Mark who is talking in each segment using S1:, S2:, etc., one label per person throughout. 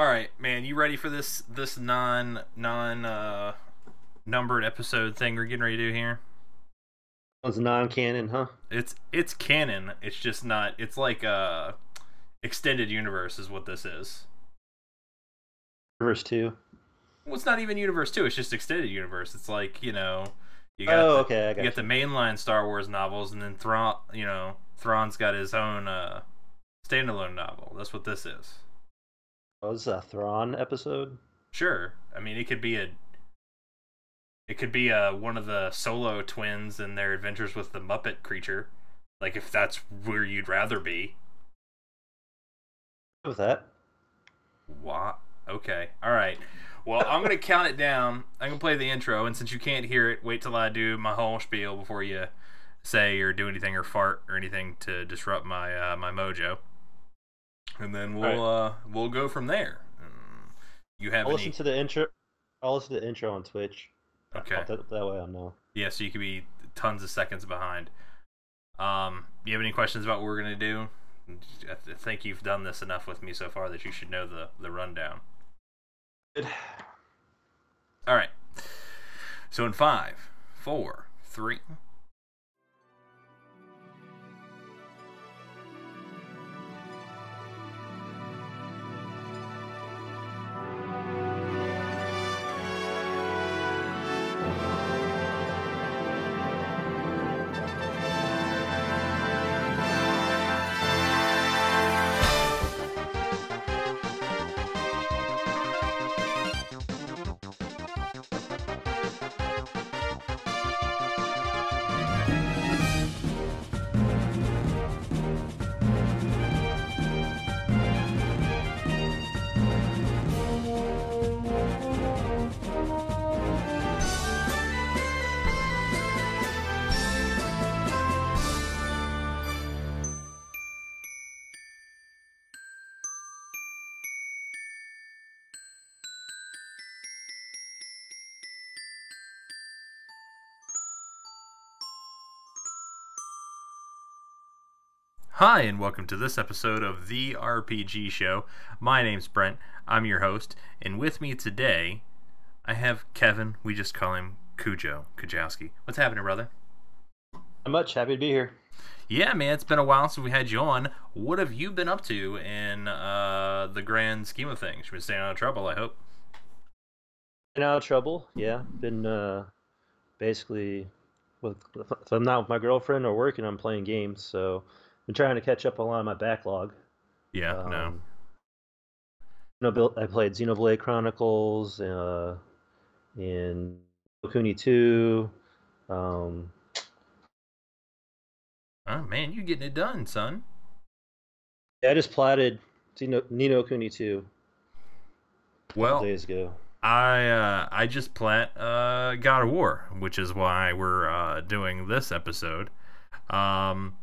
S1: All right, man, you ready for this this non non uh numbered episode thing we're getting ready to do here?
S2: It's non-canon, huh?
S1: It's it's canon. It's just not. It's like uh extended universe is what this is.
S2: Universe two.
S1: Well, it's not even universe two. It's just extended universe. It's like you know, you got
S2: Oh,
S1: the,
S2: okay, I
S1: you
S2: got
S1: got the mainline Star Wars novels, and then Thrawn. You know, Thrawn's got his own uh standalone novel. That's what this is.
S2: Is a Thrawn episode.
S1: Sure. I mean, it could be a. It could be uh one of the solo twins and their adventures with the Muppet creature, like if that's where you'd rather be.
S2: With that,
S1: What? Okay. All right. Well, I'm gonna count it down. I'm gonna play the intro, and since you can't hear it, wait till I do my whole spiel before you say or do anything or fart or anything to disrupt my uh, my mojo. And then we'll uh we'll go from there. You have
S2: I'll
S1: any?
S2: listen to the intro. I'll listen to the intro on Twitch.
S1: Okay.
S2: That, that way I'll know.
S1: Yeah, so you could be tons of seconds behind. Um, you have any questions about what we're gonna do? I th- think you've done this enough with me so far that you should know the the rundown.
S2: Good.
S1: All right. So in five, four, three. Hi, and welcome to this episode of The RPG Show. My name's Brent. I'm your host, and with me today, I have Kevin. We just call him Cujo Kujowski. What's happening, brother?
S2: I'm much happy to be here.
S1: Yeah, man, it's been a while since we had you on. What have you been up to in uh, the grand scheme of things? You've been staying out of trouble, I hope.
S2: Been out of trouble. Yeah, been uh, basically with. If I'm not with my girlfriend or working, I'm playing games. So been trying to catch up a lot of my backlog.
S1: Yeah, no.
S2: Um, No, built. I played Xenoblade Chronicles, uh, in Okuni 2. Um,
S1: Oh, man, you getting it done, son.
S2: yeah, I just platted Xeno, Ni no Kuni 2
S1: Well,
S2: days ago.
S1: I uh, I just plat uh, God of War, which is why we're uh, doing this episode. Um,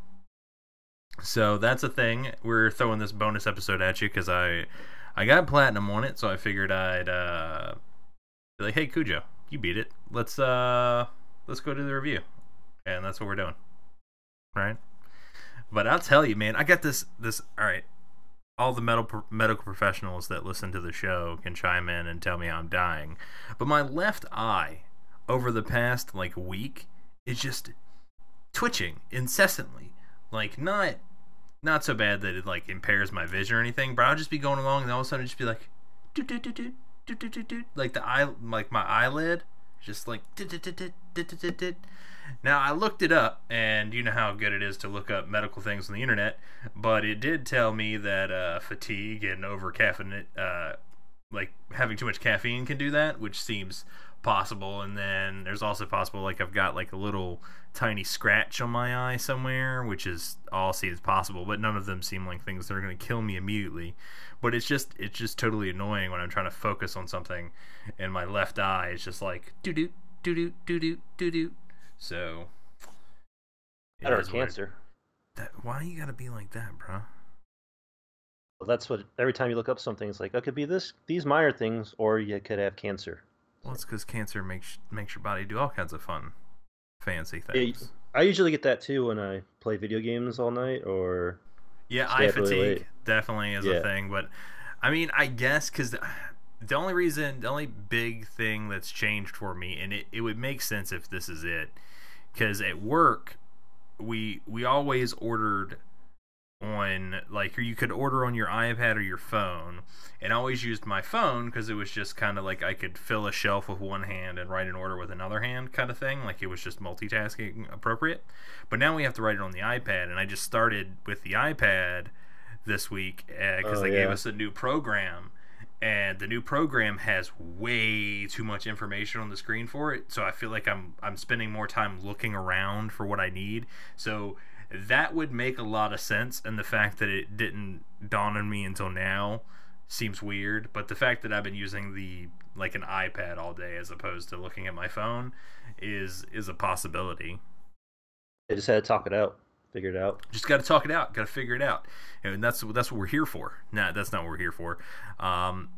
S1: so that's a thing. We're throwing this bonus episode at you because I I got platinum on it, so I figured I'd uh, be like, hey Cujo, you beat it. Let's uh let's go to the review, and that's what we're doing, right? But I'll tell you, man, I got this this. All right, all the medical medical professionals that listen to the show can chime in and tell me I'm dying. But my left eye over the past like week is just twitching incessantly. Like not not so bad that it like impairs my vision or anything, but I'll just be going along and all of a sudden just be like doot, doot, doot, doot, doot, doot, doot, doot. like the eye like my eyelid just like doot, doot, doot. Now I looked it up, and you know how good it is to look up medical things on the internet, but it did tell me that uh, fatigue and over caffeine, uh, like having too much caffeine, can do that, which seems possible. And then there's also possible like I've got like a little tiny scratch on my eye somewhere, which is all seems possible, but none of them seem like things that are going to kill me immediately. But it's just it's just totally annoying when I'm trying to focus on something, and my left eye is just like doo doo doo doo doo doo doo doo. So. it
S2: That or
S1: is what it-
S2: cancer.
S1: that, why you gotta be like that, bro?
S2: Well, that's what every time you look up something, it's like it could be this, these minor things, or you could have cancer.
S1: Well, it's because cancer makes makes your body do all kinds of fun, fancy
S2: Yeah,
S1: things.
S2: I usually get that too when I play video games all night, or
S1: Yeah, eye
S2: up really
S1: fatigue definitely is a thing, but I mean, I guess because the, the only reason, the only big thing that's changed for me, and it, it would make sense if this is it, because at work, we we always ordered on like you could order on your iPad or your phone. And I always used my phone because it was just kind of like I could fill a shelf with one hand and write an order with another hand kind of thing like it was just multitasking appropriate. But now we have to write it on the iPad and I just started with the iPad this week uh, because
S2: Oh,
S1: they
S2: yeah.
S1: gave us a new program and the new program has way too much information on the screen for it so i feel like i'm i'm spending more time looking around for what i need. So that would make a lot of sense and the fact that it didn't dawn on me until now seems weird but the fact that i've been using the like an ipad all day as opposed to looking at my phone is is a possibility.
S2: I just had to talk it out, figure it out.
S1: just got to talk it out got to figure it out. And that's that's what we're here for. Nah that's not what we're here for. Um,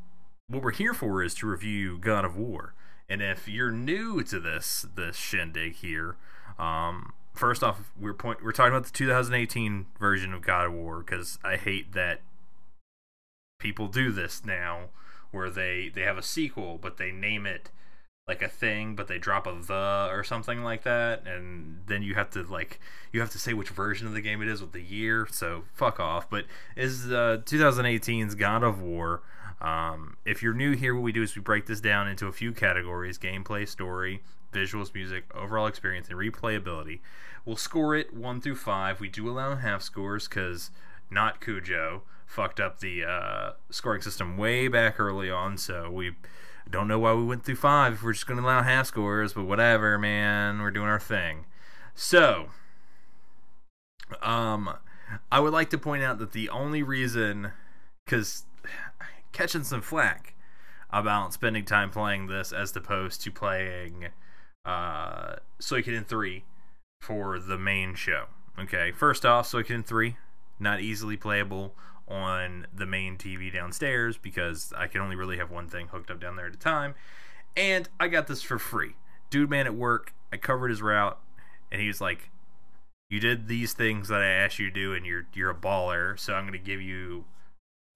S1: what we're here for is to review god of war. And if you're new to this this shindig here um, first off we're point we're talking about the 2018 version of god of war because i hate that people do this now where they they have a sequel but they name it like a thing but they drop a the or something like that and then you have to like you have to say which version of the game it is with the year so fuck off. But is uh 2018's god of war um, if you're new here what we do is we break this down into a few categories gameplay story visuals music overall experience and replayability we'll score it 1 through 5 we do allow half scores because not Cujo fucked up the uh, scoring system way back early on so we don't know why we went through five if we're just going to allow half scores, but whatever, man. We're doing our thing. So, um, I would like to point out that the only reason, because catching some flack about spending time playing this as opposed to playing uh, Suikoden 3 for the main show. Okay, first off, Suikoden 3, not easily playable on the main TV downstairs because I can only really have one thing hooked up down there at a time. And I got this for free. Dude man at work, I covered his route and he was like, You did these things that I asked you to do and you're you're a baller, so I'm gonna give you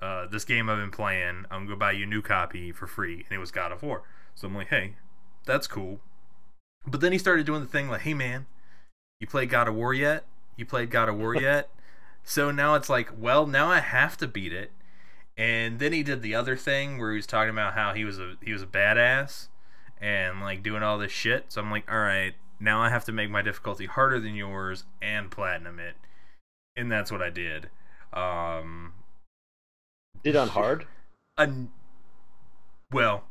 S1: uh, this game I've been playing, I'm gonna buy you a new copy for free, and it was God of War. So I'm like, hey, that's cool. But then he started doing the thing like, hey man, you played God of War yet? You played God of War yet? So now it's like, well, now I have to beat it. And then he did the other thing where he was talking about how he was a he was a badass and like doing all this shit. So I'm like, all right, now I have to make my difficulty harder than yours and platinum it. And that's what I did. Um
S2: Did on hard?
S1: un- well,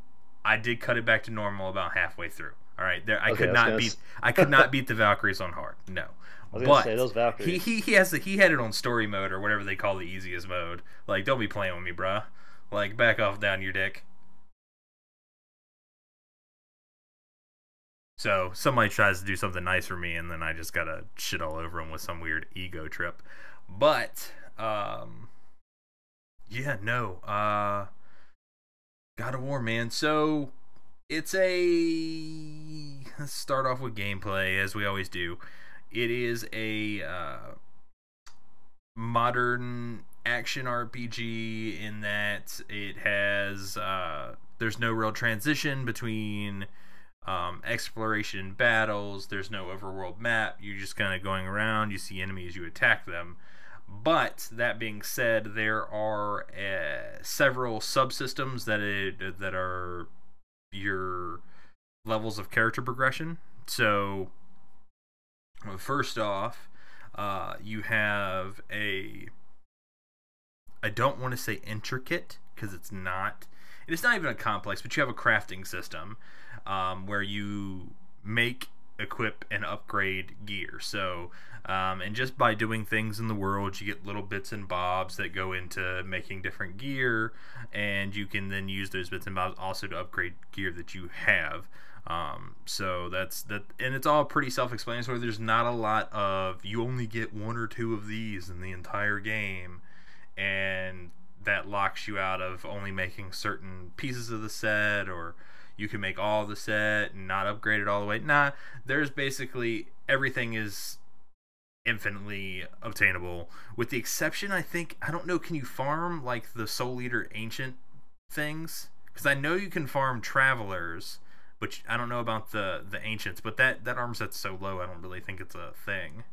S1: I did cut it back to normal about halfway through. All right, there I
S2: Okay,
S1: could
S2: I
S1: not
S2: gonna
S1: beat I could not beat the Valkyries on hard. No.
S2: I was gonna
S1: But
S2: say those
S1: he,
S2: Valkyries.
S1: he he has the, he had it on story mode or whatever they call the easiest mode. Like, don't be playing with me, bruh. Like, back off down your dick. So somebody tries to do something nice for me, and then I just gotta shit all over him with some weird ego trip. But um, yeah, no. Uh, God of War, man. So it's a let's start off with gameplay as we always do. It is a uh, modern action RPG in that it has uh, there's no real transition between um, exploration battles. There's no overworld map. You're just kind of going around. You see enemies, you attack them. But that being said, there are uh, several subsystems that it, that are your levels of character progression. So, first off, uh, you have a. I don't want to say intricate because it's not. It's not even a complex, but you have a crafting system um, where you make, equip, and upgrade gear. So, um, and just by doing things in the world, you get little bits and bobs that go into making different gear, and you can then use those bits and bobs also to upgrade gear that you have. Um, so that's that, and it's all pretty self-explanatory. There's not a lot of you only get one or two of these in the entire game, and that locks you out of only making certain pieces of the set or you can make all the set and not upgrade it all the way. Nah, there's basically everything is infinitely obtainable, with the exception, I think, I don't know, can you farm like the Soul Eater Ancient things? Because I know you can farm Travelers, but I don't know about the the Ancients. But that that armor set's so low, I don't really think it's a thing.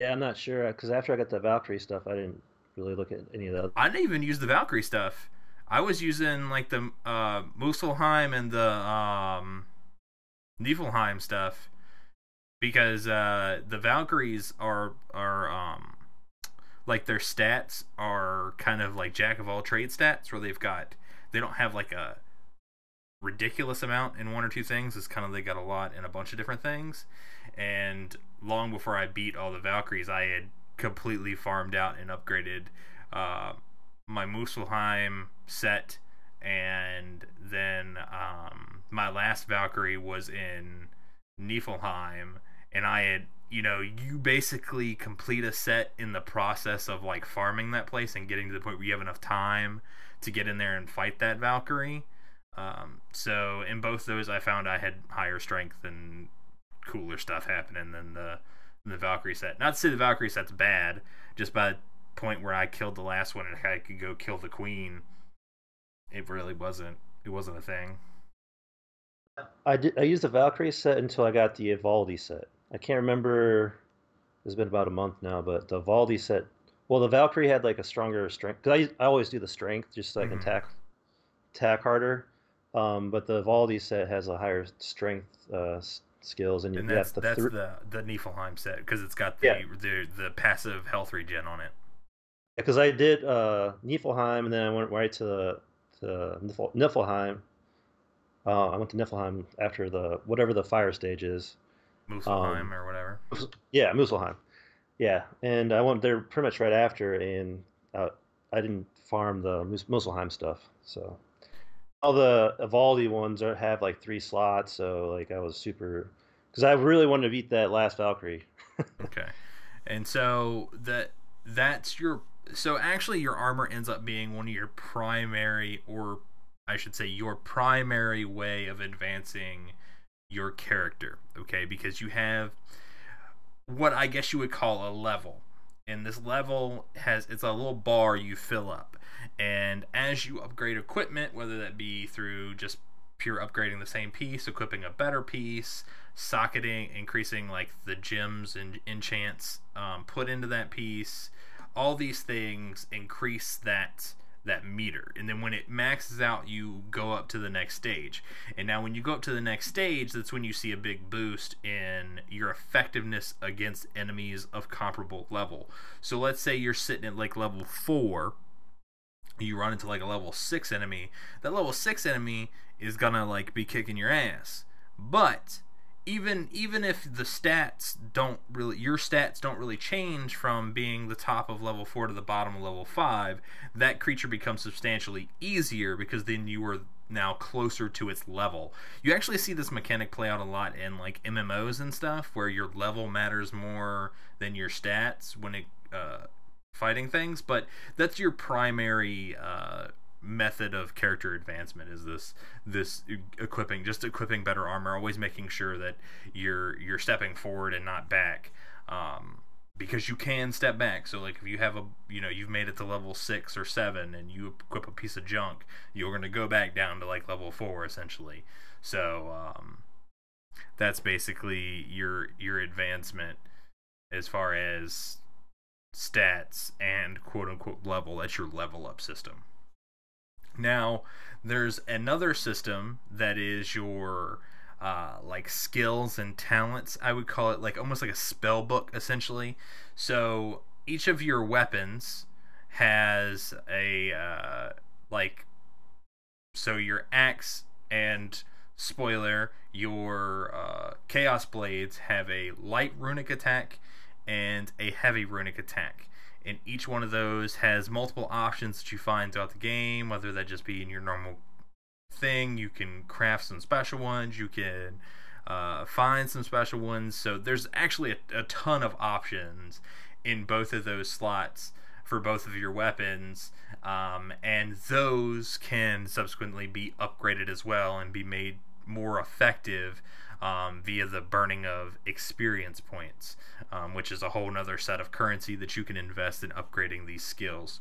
S2: Yeah, I'm not sure because after I got the Valkyrie stuff, I didn't really look at any of that.
S1: I didn't even use the Valkyrie stuff. I was using like the uh, Muspelheim and the um, Niflheim stuff because uh, the Valkyries are are um, like their stats are kind of like jack of all trade stats, where they've got they don't have like a ridiculous amount in one or two things. It's kind of they got a lot in a bunch of different things. And long before I beat all the Valkyries, I had completely farmed out and upgraded uh, my Muspelheim set, and then um, my last Valkyrie was in Niflheim, and I had you know you basically complete a set in the process of like farming that place and getting to the point where you have enough time to get in there and fight that Valkyrie. Um, so in both those, I found I had higher strength and cooler stuff happening than the than the Valkyrie set. Not to say the Valkyrie set's bad, just by the point where I killed the last one and I could go kill the queen, it really wasn't. It wasn't a thing.
S2: I did. I used the Valkyrie set until I got the Ivaldi set. I can't remember. It's been about a month now, but the Valdi set. Well, the Valkyrie had like a stronger strength because I I always do the strength just so I can
S1: tack
S2: attack attack harder. Um, but the Valdi set has a higher strength uh, s- skills, and you
S1: And that's
S2: the
S1: that's the the Niflheim set because it's got the,
S2: Yeah.
S1: the the passive health regen on it.
S2: because I did uh, Niflheim, and then I went right to the to Nifl- Niflheim. Uh, I went to Niflheim after the whatever the fire stage is.
S1: Muspelheim
S2: Um,
S1: or whatever.
S2: Yeah, Muspelheim. Yeah, and I went there pretty much right after, and uh, I didn't farm the Mus- Muspelheim stuff. So all the Ivaldi ones are, have like three slots, so like I was super because I really wanted to beat that last Valkyrie.
S1: Okay. And so that that's your so actually your armor ends up being one of your primary or I should say your primary way of advancing your character, okay? Because you have what I guess you would call a level. And this level has it's a little bar you fill up. And as you upgrade equipment, whether that be through just pure upgrading the same piece, equipping a better piece, socketing, increasing like the gems and enchants um, put into that piece. All these things increase that that meter, and then when it maxes out, you go up to the next stage. And now, when you go up to the next stage, that's when you see a big boost in your effectiveness against enemies of comparable level. So, let's say you're sitting at like level four you run into like a level 6 enemy that level 6 enemy is gonna like be kicking your ass but even even if the stats don't really your stats don't really change from being the top of level 4 to the bottom of level 5 that creature becomes substantially easier because then you are now closer to its level. You actually see this mechanic play out a lot in like mmos and stuff where your level matters more than your stats when it uh, fighting things but that's your primary uh, method of character advancement is this this equipping just equipping better armor always making sure that you're you're stepping forward and not back um, because you can step back so like if you have a you know you've made it to level six or seven and you equip a piece of junk you're going to go back down to like level four essentially so um, that's basically your your advancement as far as stats and quote unquote level. That's your level up system. Now, there's another system that is your uh, like skills and talents. I would call it like almost like a spell book essentially. So each of your weapons has a uh, like so your axe and spoiler your uh, chaos blades have a light runic attack and a heavy runic attack. And each one of those has multiple options that you find throughout the game, whether that just be in your normal thing. You can craft some special ones, you can uh, find some special ones. So there's actually a, a ton of options in both of those slots for both of your weapons. Um, and those can subsequently be upgraded as well and be made more effective um, via the burning of experience points, um, which is a whole other set of currency that you can invest in upgrading these skills.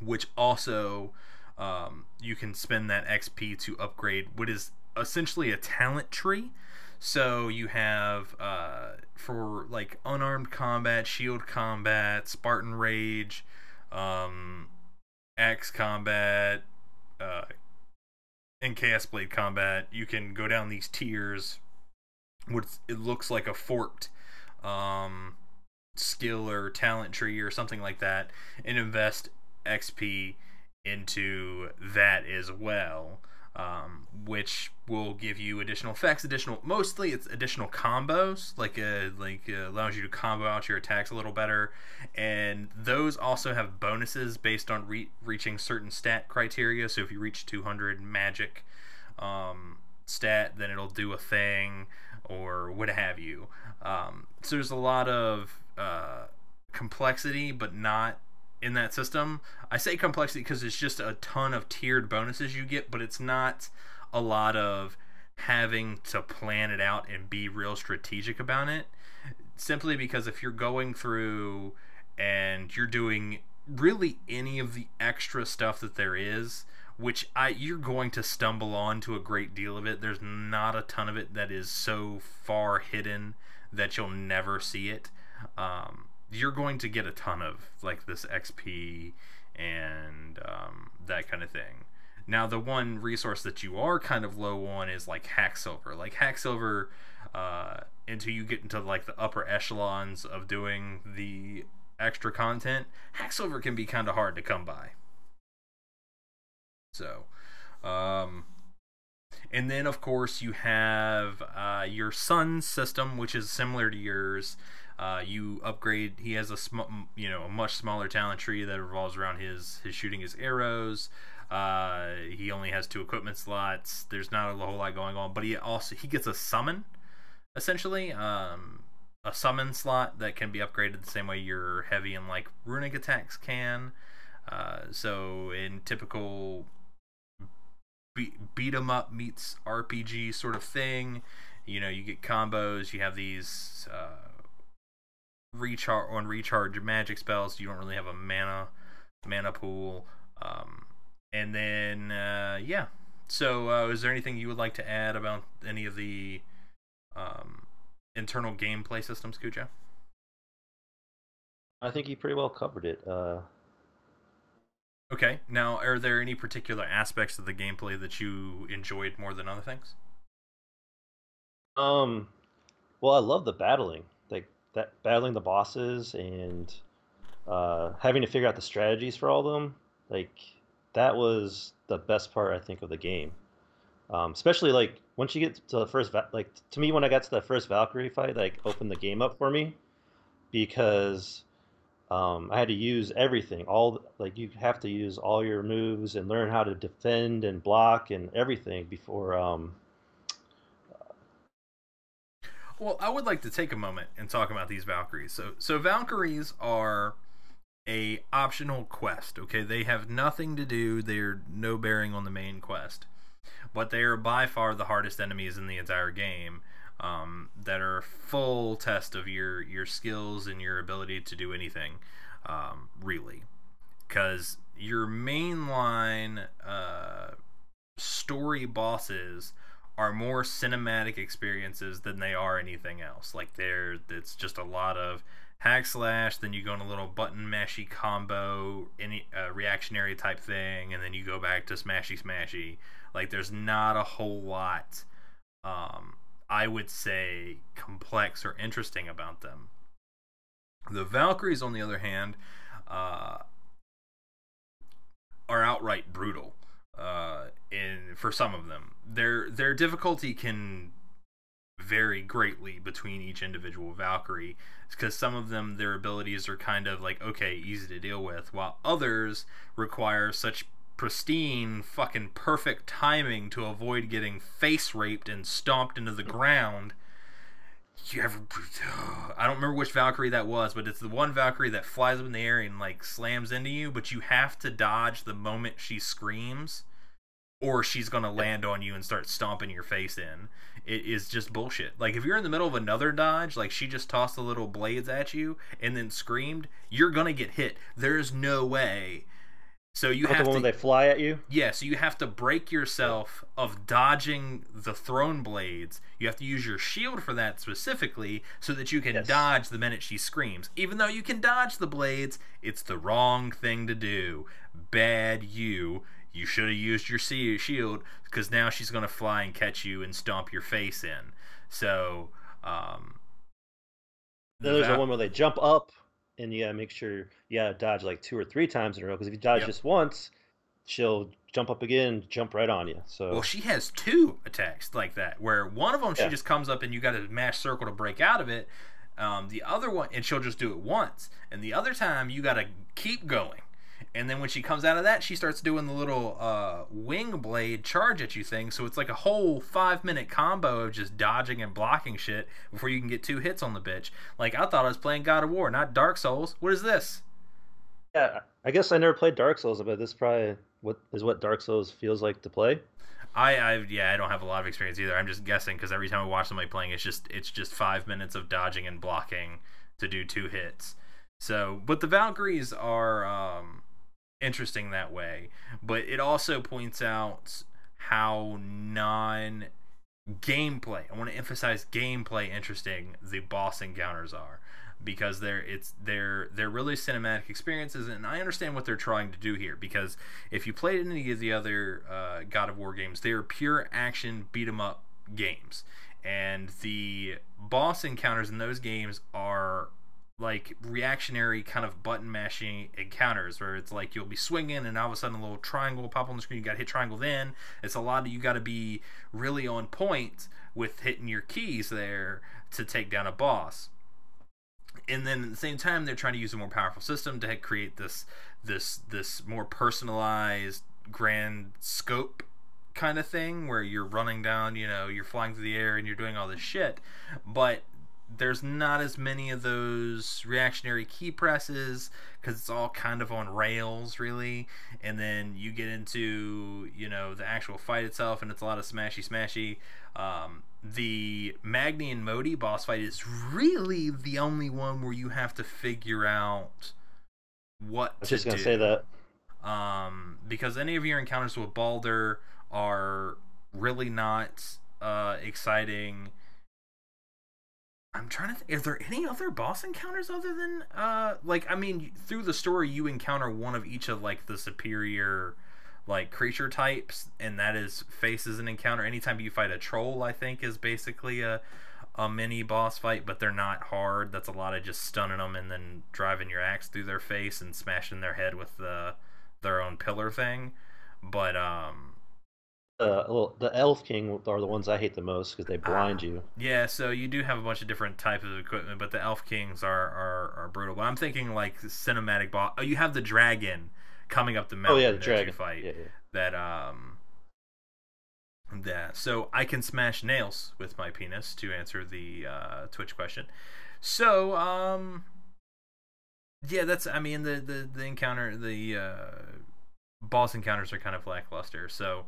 S1: Which also um, you can spend that XP to upgrade what is essentially a talent tree. So you have uh, for like unarmed combat, shield combat, Spartan rage, um, axe combat, uh, and chaos blade combat. You can go down these tiers. What it looks like a forked um, skill or talent tree or something like that, and invest XP into that as well um, which will give you additional effects, additional mostly it's additional combos, like uh, like uh, allows you to combo out your attacks a little better, and those also have bonuses based on re- reaching certain stat criteria. So if you reach 200 magic um, stat, then it'll do a thing or what have you. Um, so there's a lot of uh, complexity, but not in that system. I say complexity because it's just a ton of tiered bonuses you get, but it's not a lot of having to plan it out and be real strategic about it. Simply because if you're going through and you're doing really any of the extra stuff that there is, which I you're going to stumble on to a great deal of it. There's not a ton of it that is so far hidden that you'll never see it. Um, you're going to get a ton of like this XP and um, that kind of thing. Now, the one resource that you are kind of low on is like hack silver. Like hack silver, uh, until you get into like the upper echelons of doing the extra content, hack silver can be kind of hard to come by. So, um, and then of course you have uh, your son system, which is similar to yours. Uh, you upgrade. He has a sm- you know a much smaller talent tree that revolves around his his shooting his arrows. Uh, he only has two equipment slots. There's not a whole lot going on, but he also he gets a summon, essentially. Um, a summon slot that can be upgraded the same way your heavy and like runic attacks can. Uh, so in typical beat, beat 'em up meets RPG sort of thing, you know, you get combos. You have these uh, recharge on recharge magic spells. You don't really have a mana mana pool. Um, and then uh, yeah. So uh, is there anything you would like to add about any of the um, internal gameplay systems, Cujo?
S2: I think you pretty well covered it. Uh...
S1: Okay. Now, are there any particular aspects of the gameplay that you enjoyed more than other things?
S2: Um, well, I love the battling that battling the bosses and uh, having to figure out the strategies for all of them, like that was the best part I think of the game. Um, especially like once you get to the first, like to me when I got to the first Valkyrie fight, like opened the game up for me because um, I had to use everything. All like you have to use all your moves and learn how to defend and block and everything before um,
S1: well, I would like to take a moment and talk about these Valkyries. So, so Valkyries are a optional quest. Okay, they have nothing to do. They're no bearing on the main quest, but they are by far the hardest enemies in the entire game. Um, that are full test of your your skills and your ability to do anything, um, really, because your mainline uh, story bosses are more cinematic experiences than they are anything else. Like there, it's just a lot of hack slash, then you go in a little button mashy combo, any uh, reactionary type thing, and then you go back to smashy smashy. Like there's not a whole lot, um, I would say, complex or interesting about them. The Valkyries, on the other hand, uh, are outright brutal uh, in for some of them. Their their difficulty can vary greatly between each individual Valkyrie because some of them their abilities are kind of like okay easy to deal with while others require such pristine fucking perfect timing to avoid getting face raped and stomped into the ground. You ever I don't remember which Valkyrie that was but it's the one Valkyrie that flies up in the air and like slams into you but you have to dodge the moment she screams or she's gonna land on you and start stomping your face in. It is just bullshit. Like if you're in the middle of another dodge, like she just tossed the little blades at you and then screamed, you're gonna get hit. There's no way. So you
S2: Not
S1: have
S2: the one
S1: to
S2: they fly at you.
S1: yeah, so you have to break yourself of dodging the thrown blades. You have to use your shield for that specifically so that you can
S2: Yes.
S1: dodge the minute she screams. Even though you can dodge the blades, it's the wrong thing to do. Bad you. You should have used your shield because now she's going to fly and catch you and stomp your face in. So, um.
S2: Then there's the one where they jump up, and you gotta make sure you gotta dodge like two or three times in a row. Because if you dodge
S1: Yep.
S2: just once, she'll jump up again, and jump right on you. So
S1: Well, she has two attacks like that, where one of them she just comes up and you got to mash circle to break out of it. Um, the other one, and she'll just do it once, and the other time you got to keep going. And then when she comes out of that, she starts doing the little uh, wing blade charge at you thing. So it's like a whole five minute combo of just dodging and blocking shit before you can get two hits on the bitch. Like I thought I was playing God of War, not Dark Souls. What is this?
S2: yeah, I guess I never played Dark Souls, but this probably what is what Dark Souls feels like to play.
S1: I, I yeah, I don't have a lot of experience either. I'm just guessing because every time I watch somebody playing, it's just it's just five minutes of dodging and blocking to do two hits. So, but the Valkyries are um, interesting that way. But it also points out how non gameplay. I want to emphasize gameplay interesting the boss encounters are because they're it's they're they're really cinematic experiences and I understand what they're trying to do here because if you played any of the other uh, God of War games they are pure action beat 'em up games and the boss encounters in those games are like reactionary kind of button mashing encounters where it's like you'll be swinging and all of a sudden a little triangle will pop on the screen you got to hit triangle then. It's a lot of you got to be really on point with hitting your keys there to take down a boss. And then at the same time they're trying to use a more powerful system to create this this this more personalized grand scope kind of thing where you're running down you know you're flying through the air and you're doing all this shit. But there's not as many of those reactionary key presses because it's all kind of on rails really and then you get into you know the actual fight itself and it's a lot of smashy smashy um, the magni and modi boss fight is really the only one where you have to figure out what
S2: I was
S1: to
S2: just gonna say that.
S1: um, because any of your encounters with Baldur are really not uh, exciting. I'm trying to. Is there any other boss encounters other than uh, like I mean, through the story you encounter one of each of like the superior like creature types, and that is faces an encounter. Anytime you fight a troll, I think is basically a a mini boss fight, but they're not hard. That's a lot of just stunning them and then driving your axe through their face and smashing their head with the their own pillar thing. But um,
S2: Uh, well, the Elf King are the ones I hate the most because they blind you.
S1: yeah, so you do have a bunch of different types of equipment, but the Elf Kings are are, are brutal. But I'm thinking like cinematic boss. Oh, you have the dragon coming up the mountain.
S2: Oh yeah, the dragon
S1: fight.
S2: Yeah, yeah.
S1: That um. That so I can smash nails with my penis to answer the uh, Twitch question. So um. Yeah, that's. I mean, the the the encounter the. Uh, boss encounters are kind of lackluster so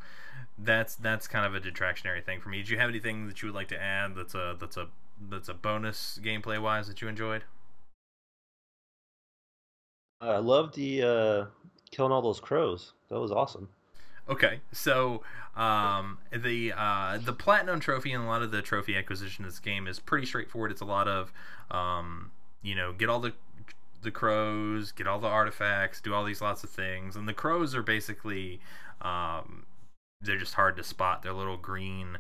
S1: that's that's kind of a detractionary thing for me do you have anything that you would like to add that's a that's a that's a bonus gameplay wise that you enjoyed
S2: I love the uh, killing all those crows. That was awesome.
S1: okay so um the uh the platinum trophy and a lot of the trophy acquisition in this game is pretty straightforward it's a lot of um you know get all the the crows get all the artifacts do all these lots of things. And the crows are basically um they're just hard to spot. They're little green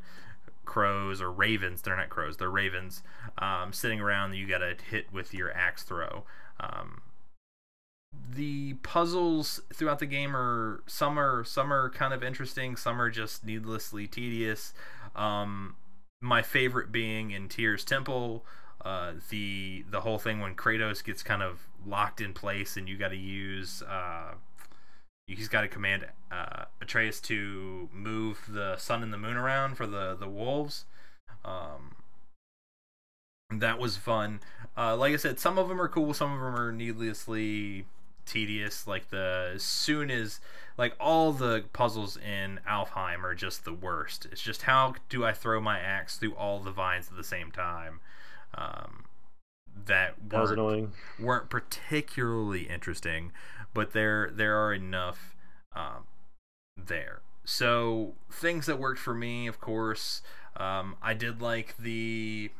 S1: crows or ravens. They're not crows they're ravens um, sitting around that you gotta hit with your axe throw. Um, the puzzles throughout the game are some are some are kind of interesting some are just needlessly tedious. Um, my favorite being in Tyr's Temple uh, the the whole thing when Kratos gets kind of locked in place and you got to use uh, he's got to command uh, Atreus to move the sun and the moon around for the the wolves. Um, that was fun. Uh, like I said, some of them are cool, some of them are needlessly tedious. Like the as soon as like all the puzzles in Alfheim are just the worst. It's just how do I throw my axe through all the vines at the same time? Um, that weren't,
S2: annoying.
S1: weren't particularly interesting, but there there are enough um, there. So things that worked for me, of course, um, I did like the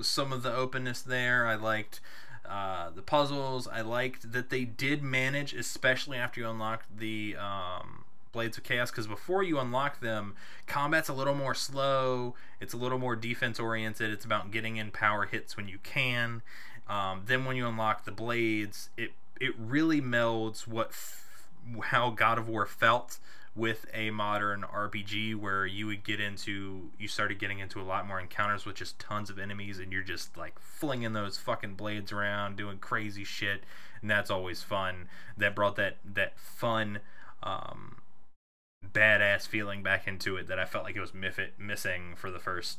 S1: some of the openness there. I liked uh, the puzzles. I liked that they did manage, especially after you unlocked the um, Blades of Chaos, because before you unlock them, combat's a little more slow. It's a little more defense oriented. It's about getting in power hits when you can. Um, then when you unlock the blades, it it really melds what f- how God of War felt with a modern RPG where you would get into you started getting into a lot more encounters with just tons of enemies and you're just like flinging those fucking blades around doing crazy shit and that's always fun that brought that that fun um badass feeling back into it that I felt like it was missing for the first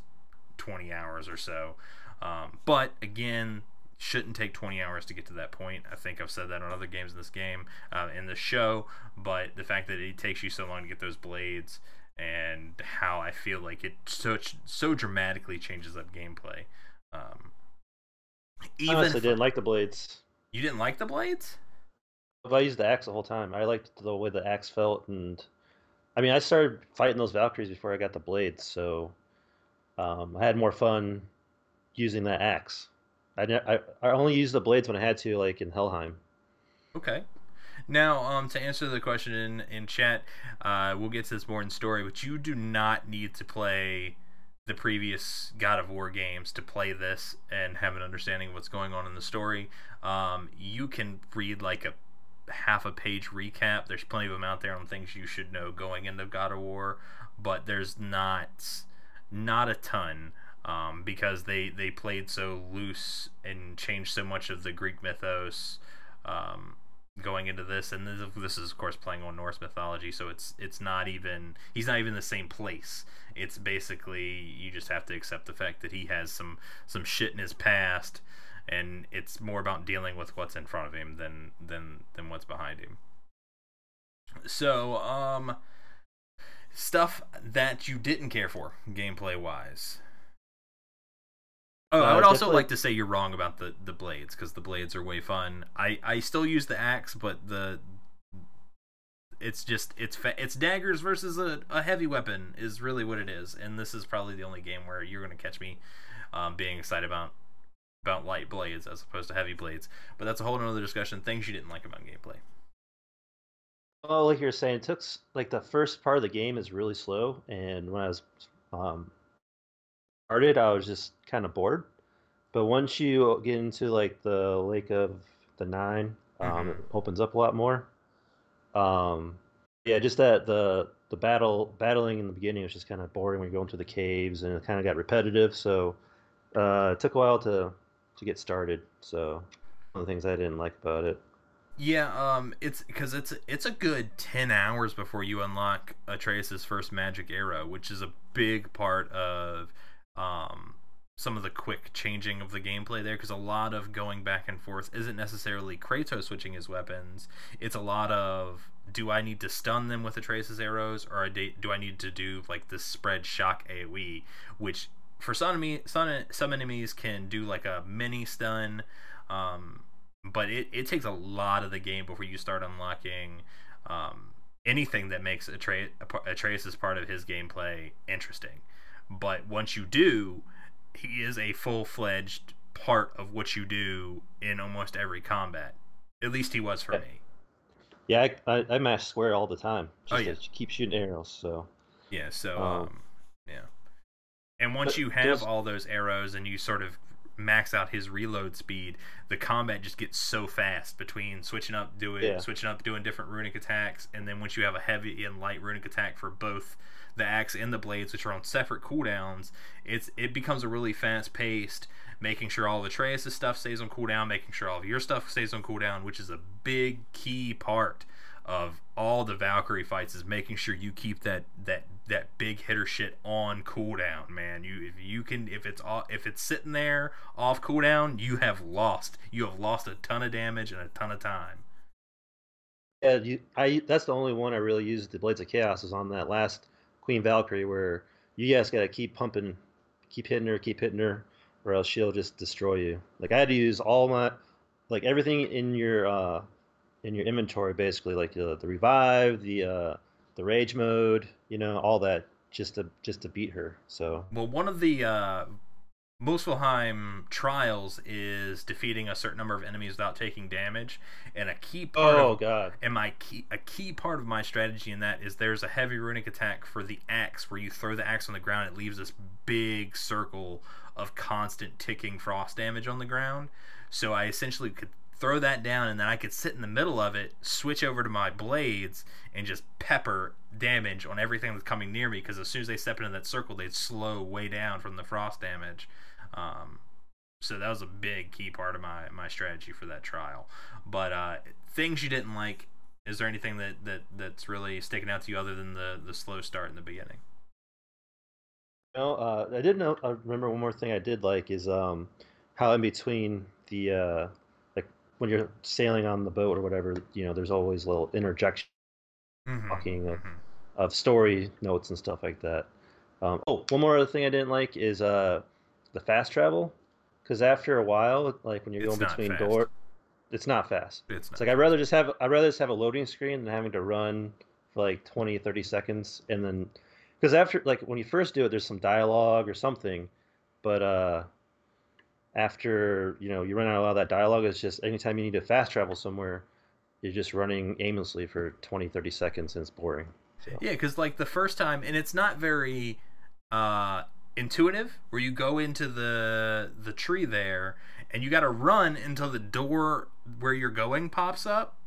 S1: 20 hours or so um, but again shouldn't take 20 hours to get to that point. I think I've said that on other games in this game, uh, in the show, but the fact that it takes you so long to get those blades and how I feel like it so so dramatically changes up gameplay. Um,
S2: I
S1: even
S2: honestly
S1: for-
S2: didn't like the blades.
S1: you didn't like the blades?
S2: I used the axe the whole time. I liked the way the axe felt, and I mean, I started fighting those Valkyries before I got the blades, so um, I had more fun using that axe. I, I I only used the blades when I had to, like in Helheim.
S1: Okay. Now, um, to answer the question in, in chat, uh, we'll get to this more in story, but you do not need to play the previous God of War games to play this and have an understanding of what's going on in the story. Um, you can read like a half a page recap. There's plenty of them out there on things you should know going into God of War, but there's not not a ton um, because they they played so loose and changed so much of the Greek mythos. Um, going into this and this, this is of course playing on Norse mythology so it's it's not even he's not even the same place it's basically you just have to accept the fact that he has some some shit in his past and it's more about dealing with what's in front of him than than than what's behind him so um stuff that you didn't care for gameplay wise Oh, I
S2: Uh,
S1: would also like to say you're wrong about the the blades because the blades are way fun. I I still use the axe, but the it's just it's fa- it's daggers versus a, a heavy weapon is really what it is, and this is probably the only game where you're gonna catch me um, being excited about about light blades as opposed to heavy blades. But that's a whole other discussion. Things you didn't like about gameplay.
S2: Well, like you were saying, it took like the first part of the game is really slow, and when I was um, started, I was just kind of bored. But once you get into like the Lake of the Nine, um, it opens up a lot more. Um, yeah, just that the the battle battling in the beginning was just kind of boring when you go into the caves, and it kind of got repetitive. So uh, it took a while to to get started. So one of the things I didn't like about it.
S1: Yeah, um, it's because it's it's a good ten hours before you unlock Atreus's first magic arrow, which is a big part of um some of the quick changing of the gameplay there. Because a lot of going back and forth isn't necessarily Kratos switching his weapons. It's a lot of do I need to stun them with Atreus' arrows, or do I need to do like this spread shock AOE, which for some enemy, some some enemies can do like a mini stun. Um, but it, it takes a lot of the game before you start unlocking um, anything that makes a Atre- Atreus' part of his gameplay interesting. But once you do, he is a full fledged part of what you do in almost every combat. At least he was for
S2: Yeah.
S1: me.
S2: Yeah, I, I, I mash square all the time.
S1: Oh,
S2: Just
S1: yeah.
S2: to keep shooting arrows. So
S1: Yeah, so
S2: Um,
S1: um, yeah. And once
S2: but
S1: you have
S2: there's-
S1: all those arrows and you sort of max out his reload speed, the combat just gets so fast between switching up doing
S2: Yeah.
S1: switching up doing different runic attacks and then once you have a heavy and light runic attack for both the axe and the blades which are on separate cooldowns, it's it becomes a really fast paced making sure all of Atreus' stuff stays on cooldown, making sure all of your stuff stays on cooldown, which is a big key part of all the Valkyrie fights is making sure you keep that that that big hitter shit on cooldown, man. You if you can if it's off, if it's sitting there off cooldown, you have lost. You have lost a ton of damage and a ton of time.
S2: Yeah, you, I that's the only one I really used the Blades of Chaos is on that last Queen Valkyrie where you guys got to keep pumping, keep hitting her, keep hitting her, or else she'll just destroy you. Like I had to use all my, like everything in your uh, in your inventory basically, like the the revive, the uh, the rage mode, you know, all that just to just to beat her. So
S1: well, one of the uh, Muspelheim trials is defeating a certain number of enemies without taking damage, and a key part.
S2: Oh
S1: of,
S2: god!
S1: And my key, a key part of my strategy in that is there's a heavy runic attack for the axe where you throw the axe on the ground, it leaves this big circle of constant ticking frost damage on the ground. So I essentially could throw that down, and then I could sit in the middle of it, switch over to my blades, and just pepper damage on everything that's coming near me. Because as soon as they step into that circle, they'd slow way down from the frost damage. Um, so that was a big key part of my my strategy for that trial. But uh, things you didn't like. Is there anything that, that that's really sticking out to you other than the the slow start in the beginning?
S2: No, uh, I did know. I remember one more thing I did like is um, how in between the uh, when you're sailing on the boat or whatever, you know, there's always little interjection mm-hmm, talking of, mm-hmm. of story notes and stuff like that. Um, oh, one more other thing I didn't like is uh, the fast travel, because after a while, like when you're
S1: it's
S2: going between doors, it's not fast.
S1: It's,
S2: it's like I'd rather just have I'd rather just have a loading screen than having to run for like 20, 30 seconds, and then because after like when you first do it, there's some dialogue or something, but uh, after you know you run out of a lot of that dialogue it's just anytime you need to fast travel somewhere you're just running aimlessly for 20 30 seconds and it's boring
S1: so. yeah because like the first time and it's not very uh intuitive where you go into the the tree there and you got to run until the door where you're going pops up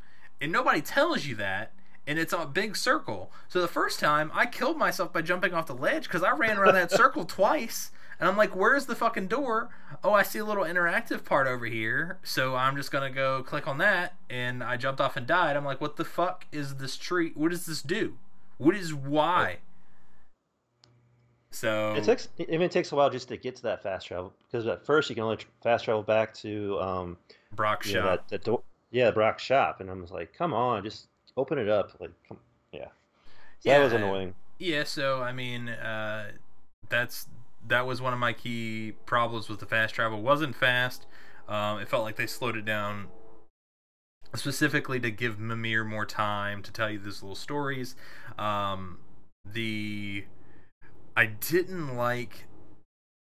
S1: and nobody tells you that and it's a big circle so the first time i killed myself by jumping off the ledge because i ran around that circle twice and I'm like, where's the fucking door? Oh, I see a little interactive part over here. So I'm just going to go click on that. And I jumped off and died. I'm like, what the fuck is this tree? What does this do? What is why? So
S2: it takes even it takes a while just to get to that fast travel because at first you can only fast travel back to um,
S1: Brok's shop.
S2: Know, that, that door, yeah, Brok's shop, and I was like, come on, just open it up. Like, come, yeah. So yeah, that was annoying.
S1: Yeah, so I mean, uh, that's that was one of my key problems with the fast travel. wasn't fast. Um, it felt like they slowed it down specifically to give Mimir more time to tell you these little stories. Um, the I didn't like